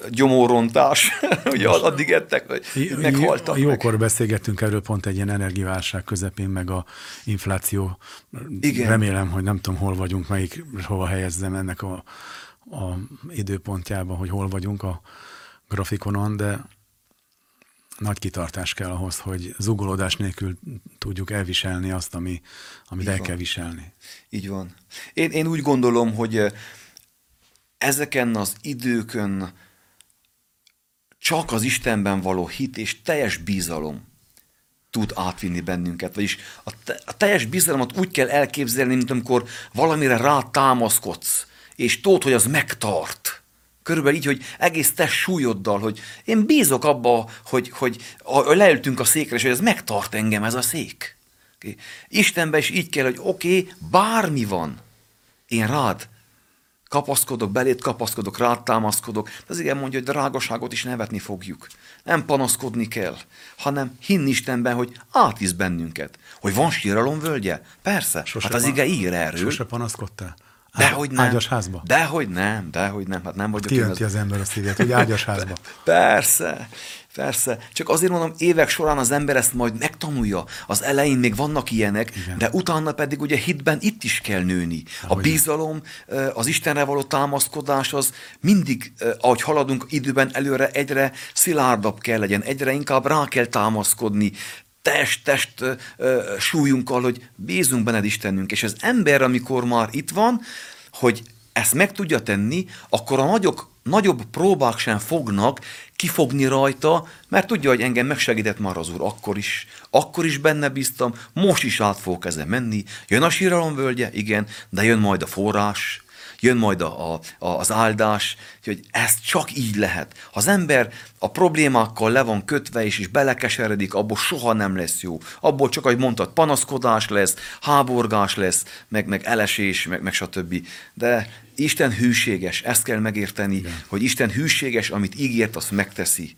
gyomorrontás, ugye addig ettek, hogy meghaltak. Jókor meg. beszélgettünk erről pont egy ilyen energiválság közepén, meg a infláció. Igen. Remélem, hogy nem tudom, hol vagyunk, melyik, hova helyezzem ennek a, a időpontjában, hogy hol vagyunk a grafikonon, de nagy kitartás kell ahhoz, hogy zugolódás nélkül tudjuk elviselni azt, ami, amit Így el van. kell viselni. Így van. Én, én úgy gondolom, hogy ezeken az időkön csak az Istenben való hit és teljes bizalom tud átvinni bennünket. Vagyis a, te, a teljes bizalmat úgy kell elképzelni, mint amikor valamire rá támaszkodsz, és tudod, hogy az megtart. Körülbelül így, hogy egész test súlyoddal, hogy én bízok abba, hogy, hogy a, leültünk a székre, és hogy ez megtart engem ez a szék. Okay. Istenben is így kell, hogy oké, okay, bármi van, én rád kapaszkodok, belét kapaszkodok, rád támaszkodok. Az igen mondja, hogy drágaságot is nevetni fogjuk. Nem panaszkodni kell, hanem hinni Istenben, hogy átvisz bennünket. Hogy van síralom völgye? Persze, sose hát az ige ír erről. Sose panaszkodtál? Dehogy nem. Ágyas házba? Dehogy nem, dehogy nem. Hát nem vagyok Kijönti az... az ember a szívét, hogy ágyas házba. Persze, persze. Csak azért mondom, évek során az ember ezt majd megtanulja. Az elején még vannak ilyenek, Igen. de utána pedig ugye hitben itt is kell nőni. Dehogy a bizalom, az Istenre való támaszkodás az mindig, ahogy haladunk időben előre, egyre szilárdabb kell legyen, egyre inkább rá kell támaszkodni, test-test súlyunkkal, hogy bízunk benned Istenünk. És az ember, amikor már itt van, hogy ezt meg tudja tenni, akkor a nagyok, nagyobb próbák sem fognak kifogni rajta, mert tudja, hogy engem megsegített már az Úr akkor is. Akkor is benne bíztam, most is át fogok ezen menni. Jön a síralom völgye, igen, de jön majd a forrás, jön majd a, a, az áldás, hogy ez csak így lehet. Ha az ember a problémákkal le van kötve, és is belekeseredik, abból soha nem lesz jó. Abból csak, ahogy mondtad, panaszkodás lesz, háborgás lesz, meg, meg elesés, meg, meg stb. De Isten hűséges, ezt kell megérteni, Igen. hogy Isten hűséges, amit ígért, azt megteszi.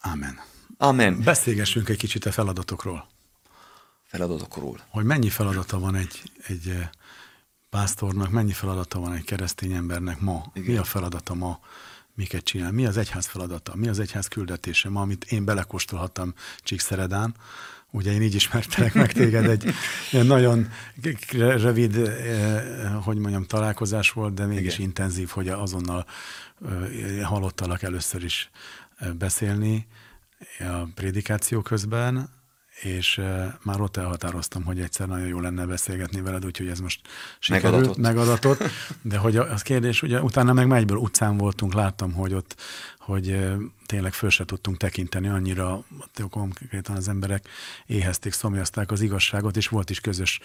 Amen. Amen. Beszélgessünk egy kicsit a feladatokról. Feladatokról. Hogy mennyi feladata van egy, egy pásztornak mennyi feladata van egy keresztény embernek ma? Igen. Mi a feladata ma? Miket csinál? Mi az egyház feladata? Mi az egyház küldetése ma, amit én belekóstolhattam Csíkszeredán? Ugye én így ismertelek meg téged, egy nagyon rövid, eh, hogy mondjam, találkozás volt, de mégis Igen. intenzív, hogy azonnal eh, hallottalak először is eh, beszélni a prédikáció közben, és már ott elhatároztam, hogy egyszer nagyon jó lenne beszélgetni veled, úgyhogy ez most sikerült, megadatott. megadatott. De hogy az kérdés, ugye utána meg megyből utcán voltunk, láttam, hogy ott hogy tényleg föl se tudtunk tekinteni annyira, konkrétan az emberek éhezték, szomjazták az igazságot, és volt is közös,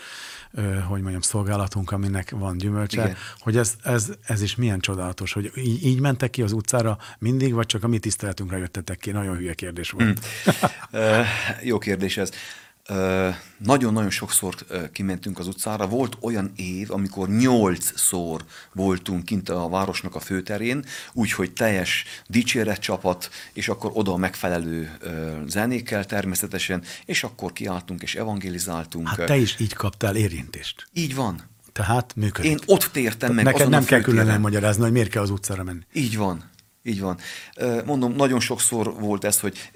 hogy mondjam, szolgálatunk, aminek van gyümölcse, Igen. hogy ez, ez, ez is milyen csodálatos, hogy így, így mentek ki az utcára mindig, vagy csak a mi tiszteletünkre jöttetek ki? Nagyon hülye kérdés volt. Hmm. Jó kérdés ez nagyon-nagyon sokszor kimentünk az utcára. Volt olyan év, amikor nyolcszor voltunk kint a városnak a főterén, úgyhogy teljes dicséret csapat, és akkor oda a megfelelő zenékkel természetesen, és akkor kiálltunk és evangelizáltunk. Hát te is így kaptál érintést. Így van. Tehát működik. Én ott tértem meg. Neked nem kell külön elmagyarázni, hogy miért kell az utcára menni. Így van. Így van. Mondom, nagyon sokszor volt ez, hogy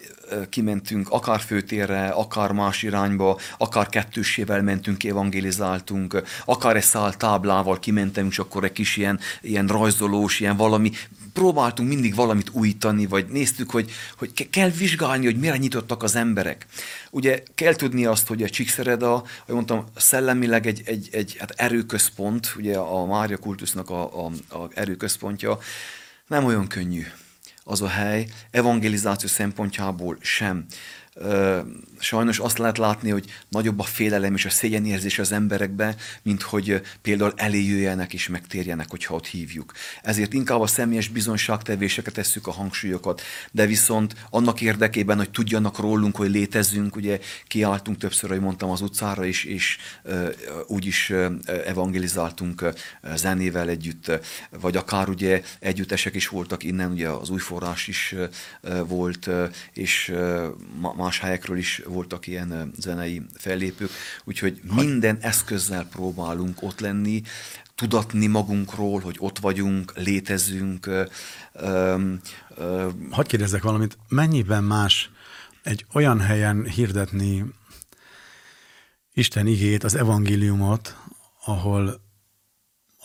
kimentünk akár főtérre, akár más irányba, akár kettősével mentünk, evangélizáltunk, akár egy szál táblával kimentem, és akkor egy kis ilyen, ilyen rajzolós, ilyen valami, próbáltunk mindig valamit újítani, vagy néztük, hogy, hogy kell vizsgálni, hogy mire nyitottak az emberek. Ugye kell tudni azt, hogy a Csíkszereda, ahogy mondtam, szellemileg egy, egy, egy hát erőközpont, ugye a Mária kultusznak a, a, a erőközpontja, nem olyan könnyű az a hely, evangelizáció szempontjából sem sajnos azt lehet látni, hogy nagyobb a félelem és a szégyenérzés az emberekbe, mint hogy például eléjöjjenek és megtérjenek, hogyha ott hívjuk. Ezért inkább a személyes bizonyságtevéseket tesszük a hangsúlyokat, de viszont annak érdekében, hogy tudjanak rólunk, hogy létezünk, ugye kiálltunk többször, hogy mondtam, az utcára is, és úgy is evangelizáltunk zenével együtt, vagy akár ugye együttesek is voltak innen, ugye az új forrás is volt, és más helyekről is voltak ilyen zenei fellépők, úgyhogy minden eszközzel próbálunk ott lenni, tudatni magunkról, hogy ott vagyunk, létezünk. Hadd kérdezzek valamit, mennyiben más egy olyan helyen hirdetni Isten igét, az evangéliumot, ahol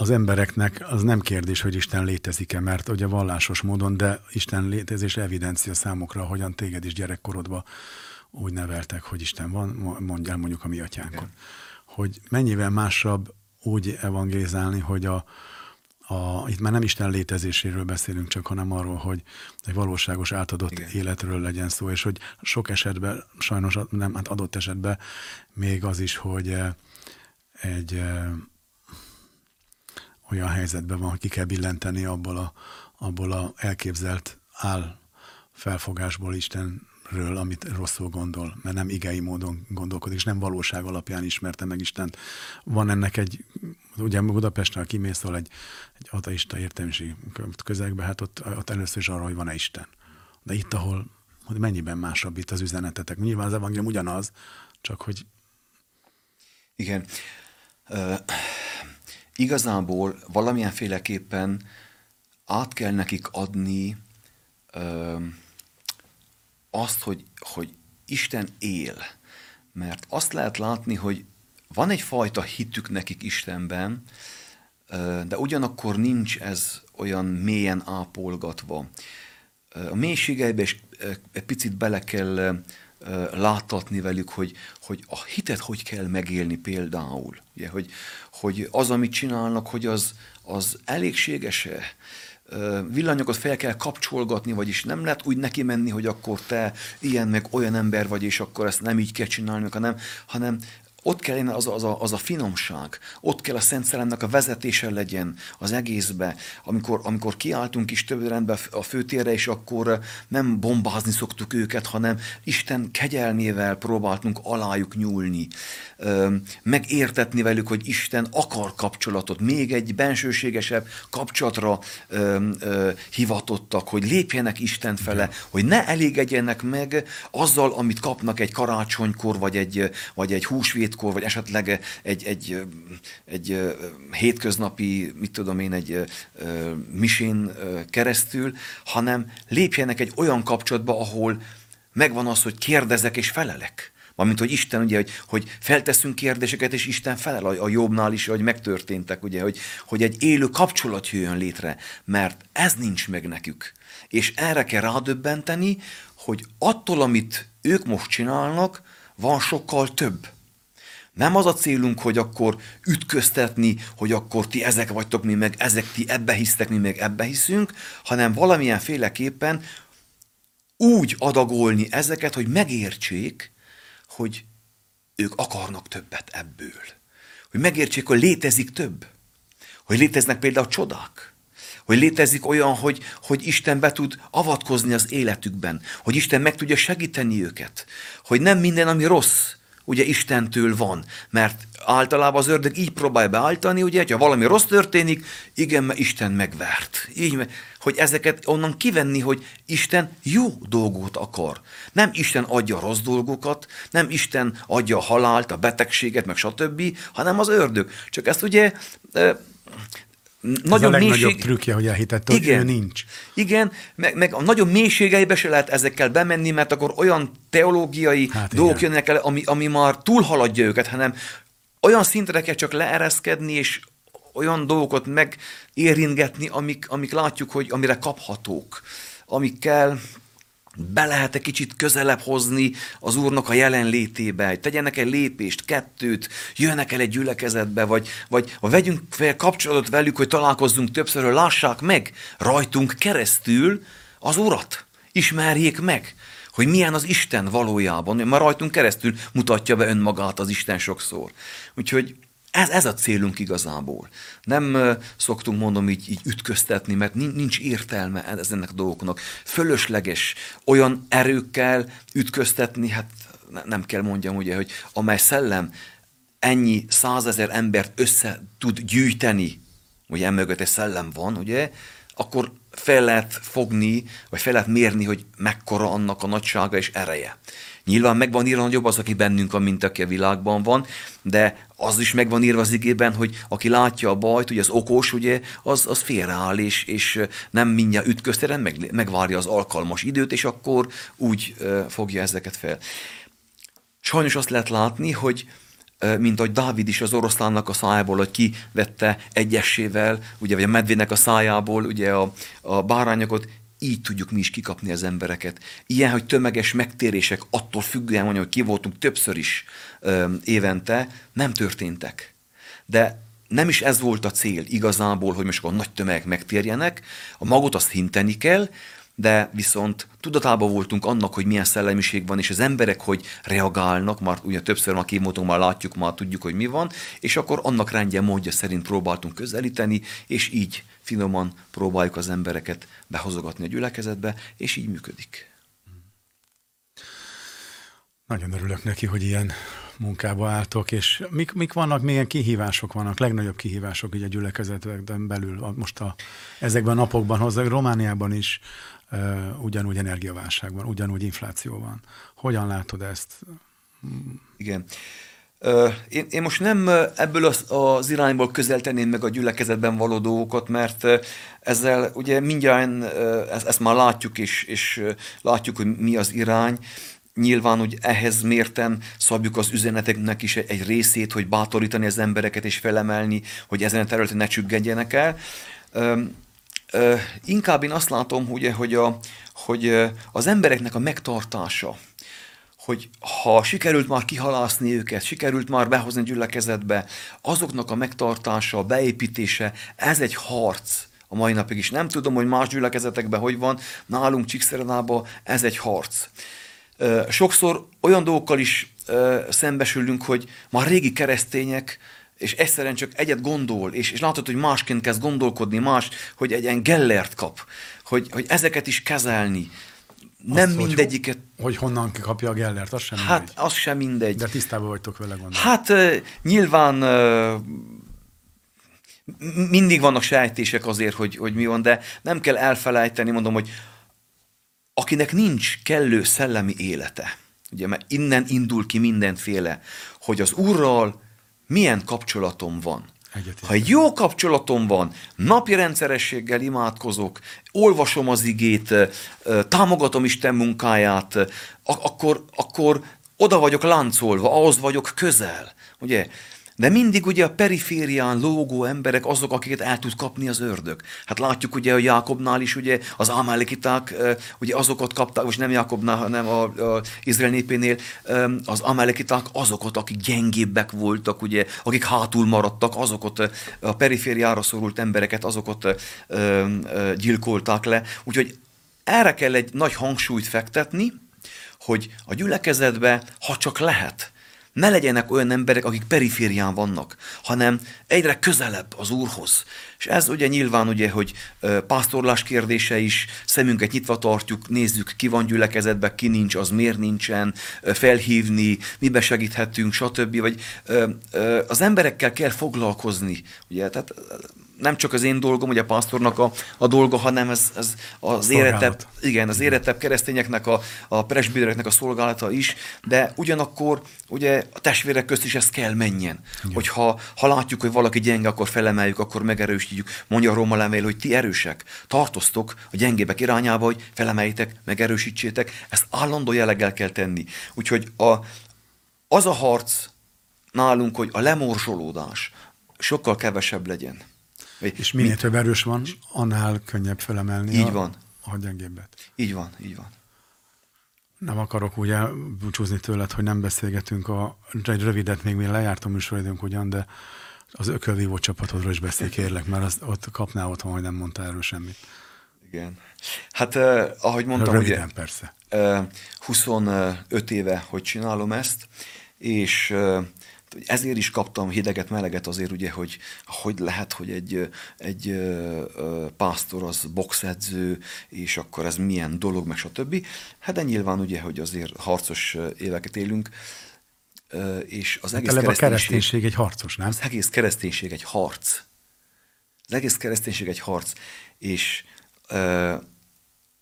az embereknek az nem kérdés, hogy Isten létezik-e, mert ugye vallásos módon, de Isten létezés evidencia számukra, hogyan téged is gyerekkorodban úgy neveltek, hogy Isten van, mondjál mondjuk a mi atyánkon. Igen. Hogy mennyivel másabb úgy evangélizálni, hogy a, a, itt már nem Isten létezéséről beszélünk csak, hanem arról, hogy egy valóságos átadott Igen. életről legyen szó, és hogy sok esetben, sajnos nem, hát adott esetben még az is, hogy eh, egy eh, olyan helyzetben van, hogy ki kell billenteni abból a, abból a elképzelt áll felfogásból Istenről, amit rosszul gondol, mert nem igei módon gondolkodik, és nem valóság alapján ismerte meg Istent. Van ennek egy, ugye Budapesten, ha kimész egy, egy ateista értelmiségi közegbe, hát ott, ott először is arra, hogy van-e Isten. De itt, ahol hogy mennyiben másabb itt az üzenetetek. Nyilván az evangélium ugyanaz, csak hogy... Igen. Uh igazából valamilyen féleképpen át kell nekik adni ö, azt, hogy, hogy Isten él. Mert azt lehet látni, hogy van egyfajta hitük nekik Istenben, ö, de ugyanakkor nincs ez olyan mélyen ápolgatva. A mélységeibe is egy picit bele kell láttatni velük, hogy, hogy a hitet hogy kell megélni például. Ugye, hogy, hogy az, amit csinálnak, hogy az, az elégséges-e, villanyokat fel kell kapcsolgatni, vagyis nem lehet úgy neki menni, hogy akkor te ilyen meg olyan ember vagy, és akkor ezt nem így kell csinálni, hanem, hanem ott kell az a, az, a, az a finomság, ott kell a Szent Szellemnek a vezetése legyen az egészbe. Amikor, amikor kiálltunk is több rendben a főtérre, és akkor nem bombázni szoktuk őket, hanem Isten kegyelmével próbáltunk alájuk nyúlni. Megértetni velük, hogy Isten akar kapcsolatot, még egy bensőségesebb kapcsolatra hivatottak, hogy lépjenek Isten fele, hogy ne elégedjenek meg azzal, amit kapnak egy karácsonykor, vagy egy, vagy egy húsvét hétkor, vagy esetleg egy, egy, egy hétköznapi, mit tudom én, egy misén keresztül, hanem lépjenek egy olyan kapcsolatba, ahol megvan az, hogy kérdezek és felelek. Mint hogy Isten, ugye, hogy, hogy felteszünk kérdéseket, és Isten felel a, a jobbnál is, hogy megtörténtek, ugye, hogy, hogy egy élő kapcsolat jöjjön létre, mert ez nincs meg nekük. És erre kell rádöbbenteni, hogy attól, amit ők most csinálnak, van sokkal több. Nem az a célunk, hogy akkor ütköztetni, hogy akkor ti ezek vagytok, mi meg ezek, ti ebbe hisztek, mi meg ebbe hiszünk, hanem valamilyen féleképpen úgy adagolni ezeket, hogy megértsék, hogy ők akarnak többet ebből. Hogy megértsék, hogy létezik több. Hogy léteznek például csodák. Hogy létezik olyan, hogy, hogy Isten be tud avatkozni az életükben. Hogy Isten meg tudja segíteni őket. Hogy nem minden, ami rossz, ugye Istentől van. Mert általában az ördög így próbálja beállítani, ugye, ha valami rossz történik, igen, mert Isten megvert. Így, hogy ezeket onnan kivenni, hogy Isten jó dolgot akar. Nem Isten adja rossz dolgokat, nem Isten adja a halált, a betegséget, meg stb., hanem az ördög. Csak ezt ugye nagyon Ez a legnagyobb mélység... trükkje, hogy elhitett, hogy igen, ő nincs. Igen, meg, meg a nagyon mélységeibe se lehet ezekkel bemenni, mert akkor olyan teológiai hát dolgok igen. jönnek el, ami, ami már túlhaladja őket, hanem olyan szintre kell csak leereszkedni, és olyan dolgokat megéringetni, amik, amik látjuk, hogy amire kaphatók, amikkel be lehet egy kicsit közelebb hozni az Úrnak a jelenlétébe, hogy tegyenek egy lépést, kettőt, jönnek el egy gyülekezetbe, vagy, vagy, vagy vegyünk fel kapcsolatot velük, hogy találkozzunk többször, hogy lássák meg rajtunk keresztül az Urat. Ismerjék meg, hogy milyen az Isten valójában, mert rajtunk keresztül mutatja be önmagát az Isten sokszor. Úgyhogy ez, ez a célunk igazából. Nem szoktunk, mondom, így, így ütköztetni, mert nincs értelme ennek a dolgoknak. Fölösleges olyan erőkkel ütköztetni, hát nem kell mondjam, ugye, hogy amely szellem ennyi százezer embert össze tud gyűjteni, ugye emögött egy szellem van, ugye, akkor fel lehet fogni, vagy fel lehet mérni, hogy mekkora annak a nagysága és ereje. Nyilván megvan írva nagyobb az, aki bennünk van, mint aki a világban van, de az is megvan írva az igében, hogy aki látja a bajt, ugye az okos, ugye, az, az félreáll, és, és nem mindjárt ütközteren, meg, megvárja az alkalmas időt, és akkor úgy fogja ezeket fel. Sajnos azt lehet látni, hogy mint ahogy Dávid is az oroszlánnak a szájából, hogy kivette egyesével, ugye, vagy a medvének a szájából ugye a, a bárányokat, így tudjuk mi is kikapni az embereket. Ilyen, hogy tömeges megtérések attól függően, hogy ki voltunk többször is ö, évente, nem történtek. De nem is ez volt a cél igazából, hogy most a nagy tömegek megtérjenek, a magot azt hinteni kell, de viszont tudatában voltunk annak, hogy milyen szellemiség van, és az emberek hogy reagálnak, már ugye többször már kimódunk, már látjuk, már tudjuk, hogy mi van, és akkor annak rendje módja szerint próbáltunk közelíteni, és így finoman próbáljuk az embereket behozogatni a gyülekezetbe, és így működik. Nagyon örülök neki, hogy ilyen munkába álltok, és mik, mik vannak, milyen kihívások vannak, legnagyobb kihívások így a gyülekezetekben belül, most a, ezekben a napokban hozzá, Romániában is ugyanúgy energiaválság van, ugyanúgy infláció van. Hogyan látod ezt? Igen. Én, én most nem ebből az, az irányból közelteném meg a gyülekezetben való dolgokat, mert ezzel ugye mindjárt ezt, ezt már látjuk, és, és látjuk, hogy mi az irány. Nyilván, hogy ehhez mérten szabjuk az üzeneteknek is egy részét, hogy bátorítani az embereket és felemelni, hogy ezen a területen ne csüggedjenek el. Inkább én azt látom, ugye, hogy, a, hogy az embereknek a megtartása, hogy ha sikerült már kihalászni őket, sikerült már behozni gyülekezetbe, azoknak a megtartása, a beépítése, ez egy harc a mai napig is. Nem tudom, hogy más gyülekezetekben hogy van, nálunk Csíkszeredában ez egy harc. Sokszor olyan dolgokkal is szembesülünk, hogy már régi keresztények, és egyszerűen csak egyet gondol, és, és látod, hogy másként kezd gondolkodni, más, hogy egy ilyen gellert kap, hogy, hogy ezeket is kezelni, nem Azt, mindegyiket... Hogy, hogy honnan kapja a Gellert, az sem hát, mindegy. Hát, az sem mindegy. De tisztában vagytok vele, gondolom. Hát nyilván mindig vannak sejtések azért, hogy, hogy mi van, de nem kell elfelejteni, mondom, hogy akinek nincs kellő szellemi élete, ugye, mert innen indul ki mindenféle, hogy az Úrral milyen kapcsolatom van, Egyetlen. Ha egy jó kapcsolatom van, napi rendszerességgel imádkozok, olvasom az igét, támogatom Isten munkáját, akkor, akkor oda vagyok láncolva, ahhoz vagyok közel. Ugye? De mindig ugye a periférián lógó emberek azok, akiket el tud kapni az ördög. Hát látjuk ugye a Jákobnál is, ugye az amalekiták, ugye azokat kapták, most nem Jákobnál, hanem a, a Izrael népénél, az amalekiták azokat, akik gyengébbek voltak, ugye, akik hátul maradtak, azokat a perifériára szorult embereket, azokat gyilkolták le. Úgyhogy erre kell egy nagy hangsúlyt fektetni, hogy a gyülekezetbe, ha csak lehet, ne legyenek olyan emberek, akik periférián vannak, hanem egyre közelebb az Úrhoz. És ez ugye nyilván, ugye, hogy pásztorlás kérdése is, szemünket nyitva tartjuk, nézzük, ki van gyülekezetben, ki nincs, az miért nincsen, felhívni, mibe segíthetünk, stb. Vagy az emberekkel kell foglalkozni. Ugye? Tehát nem csak az én dolgom, hogy a pásztornak a, a dolga, hanem ez, ez az érettebb, igen, az érettebb keresztényeknek, a, a presbitereknek a szolgálata is, de ugyanakkor ugye a testvérek közt is ez kell menjen. Igen. Hogyha ha látjuk, hogy valaki gyenge, akkor felemeljük, akkor megerősítjük. Mondja a Róma lemél, hogy ti erősek, tartoztok a gyengébek irányába, hogy felemeljétek, megerősítsétek. Ezt állandó jelleggel kell tenni. Úgyhogy a, az a harc nálunk, hogy a lemorzsolódás sokkal kevesebb legyen. És minél több erős van, annál könnyebb felemelni így a, van. a gyengébbet. Így van, így van. Nem akarok ugye búcsúzni tőled, hogy nem beszélgetünk a, egy rövidet, még mi lejárt a műsoridőnk ugyan, de az ökölvívó csapatodról is beszélj, kérlek, mert az, ott kapná otthon, hogy nem mondta erről semmit. Igen. Hát, eh, ahogy mondtam, Röviden, ugye, persze. Eh, 25 éve, hogy csinálom ezt, és eh, ezért is kaptam hideget, meleget azért, ugye, hogy hogy lehet, hogy egy, egy pásztor az boxedző, és akkor ez milyen dolog, meg stb. Hát de nyilván ugye, hogy azért harcos éveket élünk, és az egész hát kereszténység, a kereszténység egy harcos, nem? Az egész kereszténység egy harc. Az egész kereszténység egy harc. És uh,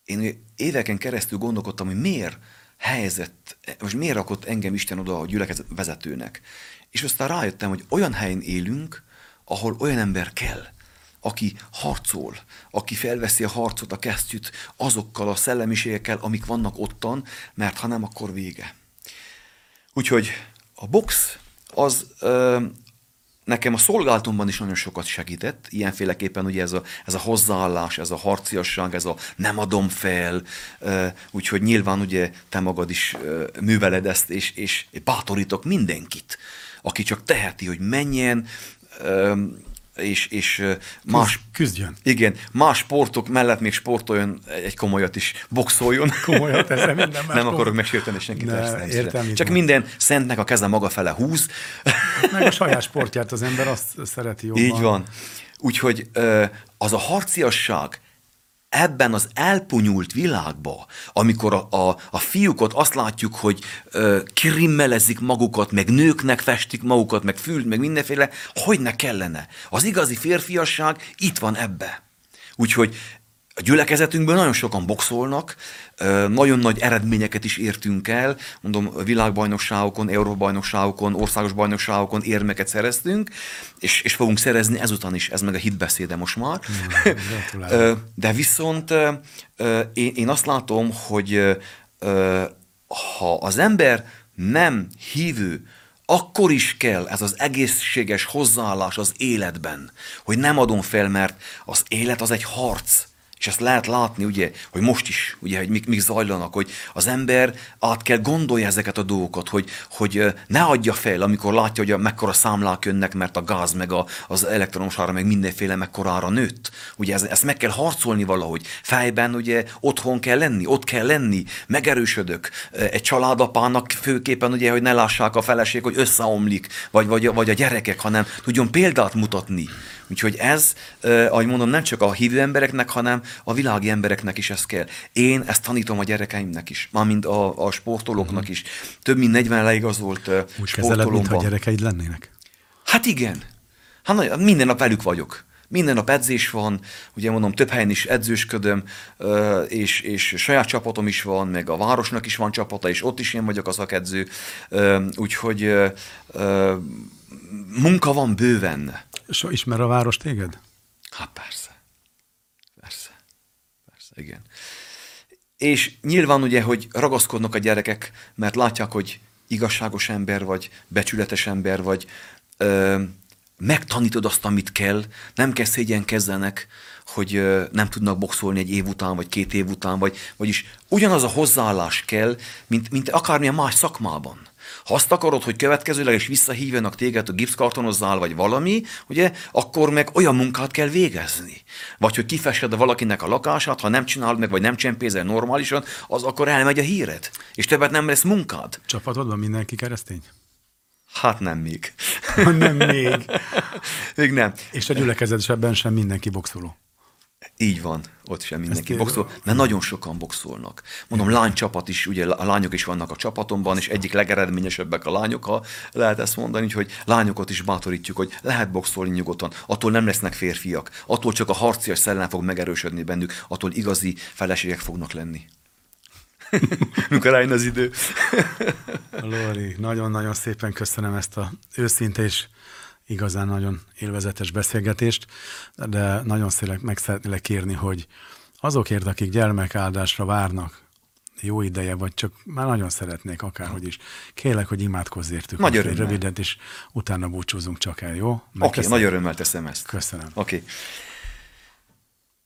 én éveken keresztül gondolkodtam, hogy miért helyezett, most miért rakott engem Isten oda a gyülekezet vezetőnek? És aztán rájöttem, hogy olyan helyen élünk, ahol olyan ember kell, aki harcol, aki felveszi a harcot, a kesztyűt azokkal a szellemiségekkel, amik vannak ottan, mert ha nem, akkor vége. Úgyhogy a box az ö, nekem a szolgálatomban is nagyon sokat segített, ilyenféleképpen ugye ez a, ez a hozzáállás, ez a harciasság, ez a nem adom fel, úgyhogy nyilván ugye te magad is műveled ezt, és, és bátorítok mindenkit, aki csak teheti, hogy menjen, és, és más... Küzdjön. Igen, más sportok mellett még sportoljon, egy komolyat is boxoljon. Komolyat, ezzel minden más Nem akarok megsérteni senkit. Ne, értem, Csak minden szentnek a keze maga fele húz. Meg a saját sportját az ember azt szereti jobban. Így van. Úgyhogy az a harciasság, ebben az elpunyult világba, amikor a, a, a fiúkot azt látjuk, hogy ö, krimmelezik magukat, meg nőknek festik magukat, meg fült, meg mindenféle, hogy ne kellene. Az igazi férfiasság itt van ebbe. Úgyhogy a gyülekezetünkből nagyon sokan boxolnak, nagyon nagy eredményeket is értünk el, mondom, világbajnokságokon, euróbajnokságokon, országos bajnokságokon érmeket szereztünk, és, és fogunk szerezni ezután is, ez meg a hitbeszéde most már. De viszont én, én azt látom, hogy ha az ember nem hívő, akkor is kell ez az egészséges hozzáállás az életben, hogy nem adom fel, mert az élet az egy harc. És ezt lehet látni, ugye, hogy most is, ugye, hogy mik, mik zajlanak, hogy az ember át kell gondolja ezeket a dolgokat, hogy, hogy ne adja fel, amikor látja, hogy a, mekkora számlák jönnek, mert a gáz, meg a, az elektromos ára, meg mindenféle mekkorára nőtt. Ugye ez, ezt meg kell harcolni valahogy. Fejben ugye otthon kell lenni, ott kell lenni, megerősödök. Egy családapának főképpen ugye, hogy ne lássák a feleség, hogy összeomlik, vagy, vagy, vagy a gyerekek, hanem tudjon példát mutatni. Úgyhogy ez, ahogy mondom, nem csak a hívő embereknek, hanem a világi embereknek is ez kell. Én ezt tanítom a gyerekeimnek is, mármint a, a sportolóknak uh-huh. is. Több mint 40 leigazolt Úgy kezeled, mintha gyerekeid lennének? Hát igen. Hát minden nap velük vagyok. Minden nap edzés van, ugye mondom, több helyen is edzősködöm, és, és saját csapatom is van, meg a városnak is van csapata, és ott is én vagyok a szakedző, úgyhogy munka van bőven. És ismer a város téged? Hát persze. Persze. Persze, igen. És nyilván ugye, hogy ragaszkodnak a gyerekek, mert látják, hogy igazságos ember vagy, becsületes ember vagy, ö, megtanítod azt, amit kell, nem kell szégyenkezzenek, hogy ö, nem tudnak boxolni egy év után, vagy két év után, vagy, vagyis ugyanaz a hozzáállás kell, mint, mint akármilyen más szakmában. Ha azt akarod, hogy következőleg is visszahívjanak téged, a gipszkartonozzál, vagy valami, ugye, akkor meg olyan munkát kell végezni. Vagy hogy kifessed valakinek a lakását, ha nem csinálod meg, vagy nem csempézel normálisan, az akkor elmegy a híred. És többet nem lesz munkád. Csapatodban mindenki keresztény? Hát nem még. nem még. még nem. És a gyülekezetben sem mindenki boxoló. Így van, ott sem mindenki boxol, mert nagyon sokan boxolnak. Mondom, lánycsapat is, ugye a lányok is vannak a csapatomban, és egyik legeredményesebbek a lányok, ha lehet ezt mondani, hogy lányokat is bátorítjuk, hogy lehet boxolni nyugodtan, attól nem lesznek férfiak, attól csak a harcias szellem fog megerősödni bennük, attól igazi feleségek fognak lenni. Mikor eljön az idő. Lóri, nagyon-nagyon szépen köszönöm ezt a őszinte és igazán nagyon élvezetes beszélgetést, de nagyon szélek meg szeretnélek kérni, hogy azokért, akik gyermekáldásra várnak, jó ideje, vagy csak már nagyon szeretnék akárhogy is. Kérlek, hogy imádkozz értük. Nagy örömmel. Rövidet, és utána búcsúzunk csak el, jó? Oké, okay, nagy örömmel teszem ezt. Köszönöm. Oké. Okay.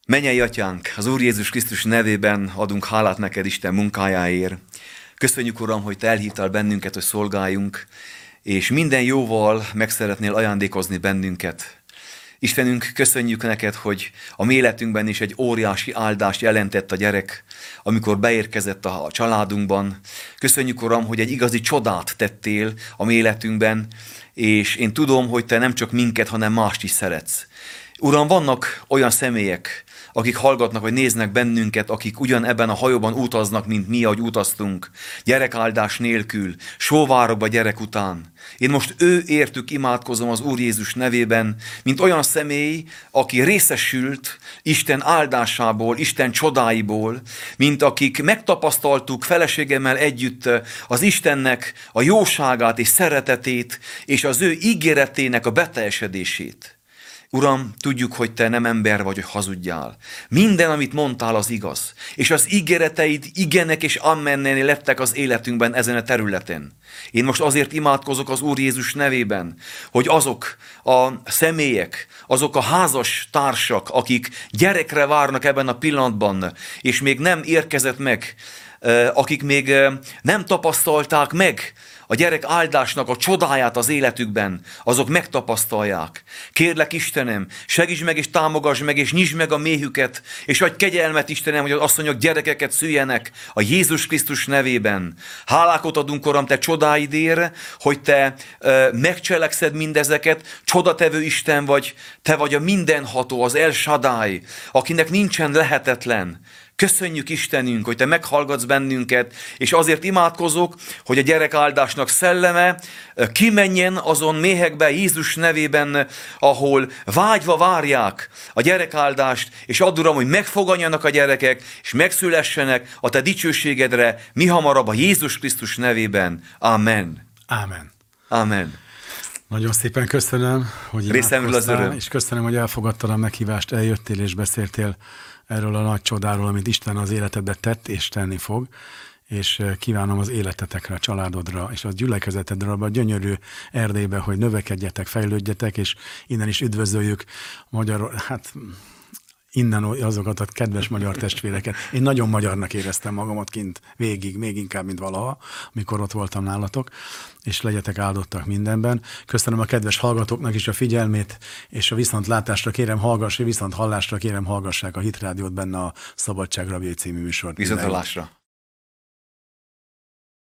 Menjei atyánk, az Úr Jézus Krisztus nevében adunk hálát neked Isten munkájáért. Köszönjük, Uram, hogy te elhívtál bennünket, hogy szolgáljunk, és minden jóval meg szeretnél ajándékozni bennünket. Istenünk, köszönjük neked, hogy a mi életünkben is egy óriási áldást jelentett a gyerek, amikor beérkezett a családunkban. Köszönjük, Uram, hogy egy igazi csodát tettél a mi életünkben, és én tudom, hogy te nem csak minket, hanem mást is szeretsz. Uram, vannak olyan személyek, akik hallgatnak, vagy néznek bennünket, akik ugyan ebben a hajóban utaznak, mint mi, ahogy utaztunk, gyerekáldás nélkül, sóvárokba gyerek után. Én most ő értük imádkozom az Úr Jézus nevében, mint olyan személy, aki részesült Isten áldásából, Isten csodáiból, mint akik megtapasztaltuk feleségemmel együtt az Istennek a jóságát és szeretetét, és az ő ígéretének a beteljesedését. Uram, tudjuk, hogy te nem ember vagy, hogy hazudjál. Minden, amit mondtál, az igaz. És az ígéreteid igenek és ammennél lettek az életünkben ezen a területen. Én most azért imádkozok az Úr Jézus nevében, hogy azok a személyek, azok a házas társak, akik gyerekre várnak ebben a pillanatban, és még nem érkezett meg, akik még nem tapasztalták meg a gyerek áldásnak a csodáját az életükben, azok megtapasztalják. Kérlek Istenem, segíts meg és támogass meg, és nyisd meg a méhüket, és adj kegyelmet Istenem, hogy az asszonyok gyerekeket szüljenek a Jézus Krisztus nevében. Hálákot adunk, Uram, te csodáidér, hogy te ö, megcselekszed mindezeket, csodatevő Isten vagy, te vagy a mindenható, az El Shaddai, akinek nincsen lehetetlen. Köszönjük Istenünk, hogy Te meghallgatsz bennünket, és azért imádkozok, hogy a gyerek áldásnak szelleme kimenjen azon méhekbe Jézus nevében, ahol vágyva várják a gyerekáldást, és add Uram, hogy megfoganjanak a gyerekek, és megszülessenek a Te dicsőségedre, mi hamarabb a Jézus Krisztus nevében. Amen. Amen. Amen. Nagyon szépen köszönöm, hogy Részemről az öröm. és köszönöm, hogy elfogadtad a meghívást, eljöttél és beszéltél erről a nagy csodáról, amit Isten az életedbe tett és tenni fog, és kívánom az életetekre, a családodra, és a gyülekezetedre, a gyönyörű Erdélybe, hogy növekedjetek, fejlődjetek, és innen is üdvözöljük magyar, hát innen azokat a kedves magyar testvéreket. Én nagyon magyarnak éreztem magamat kint végig, még inkább, mint valaha, amikor ott voltam nálatok, és legyetek áldottak mindenben. Köszönöm a kedves hallgatóknak is a figyelmét, és a viszontlátásra kérem hallgass, viszont hallásra kérem hallgassák a Hitrádiót benne a Szabadság Rabjai című műsort. Viszont hallásra.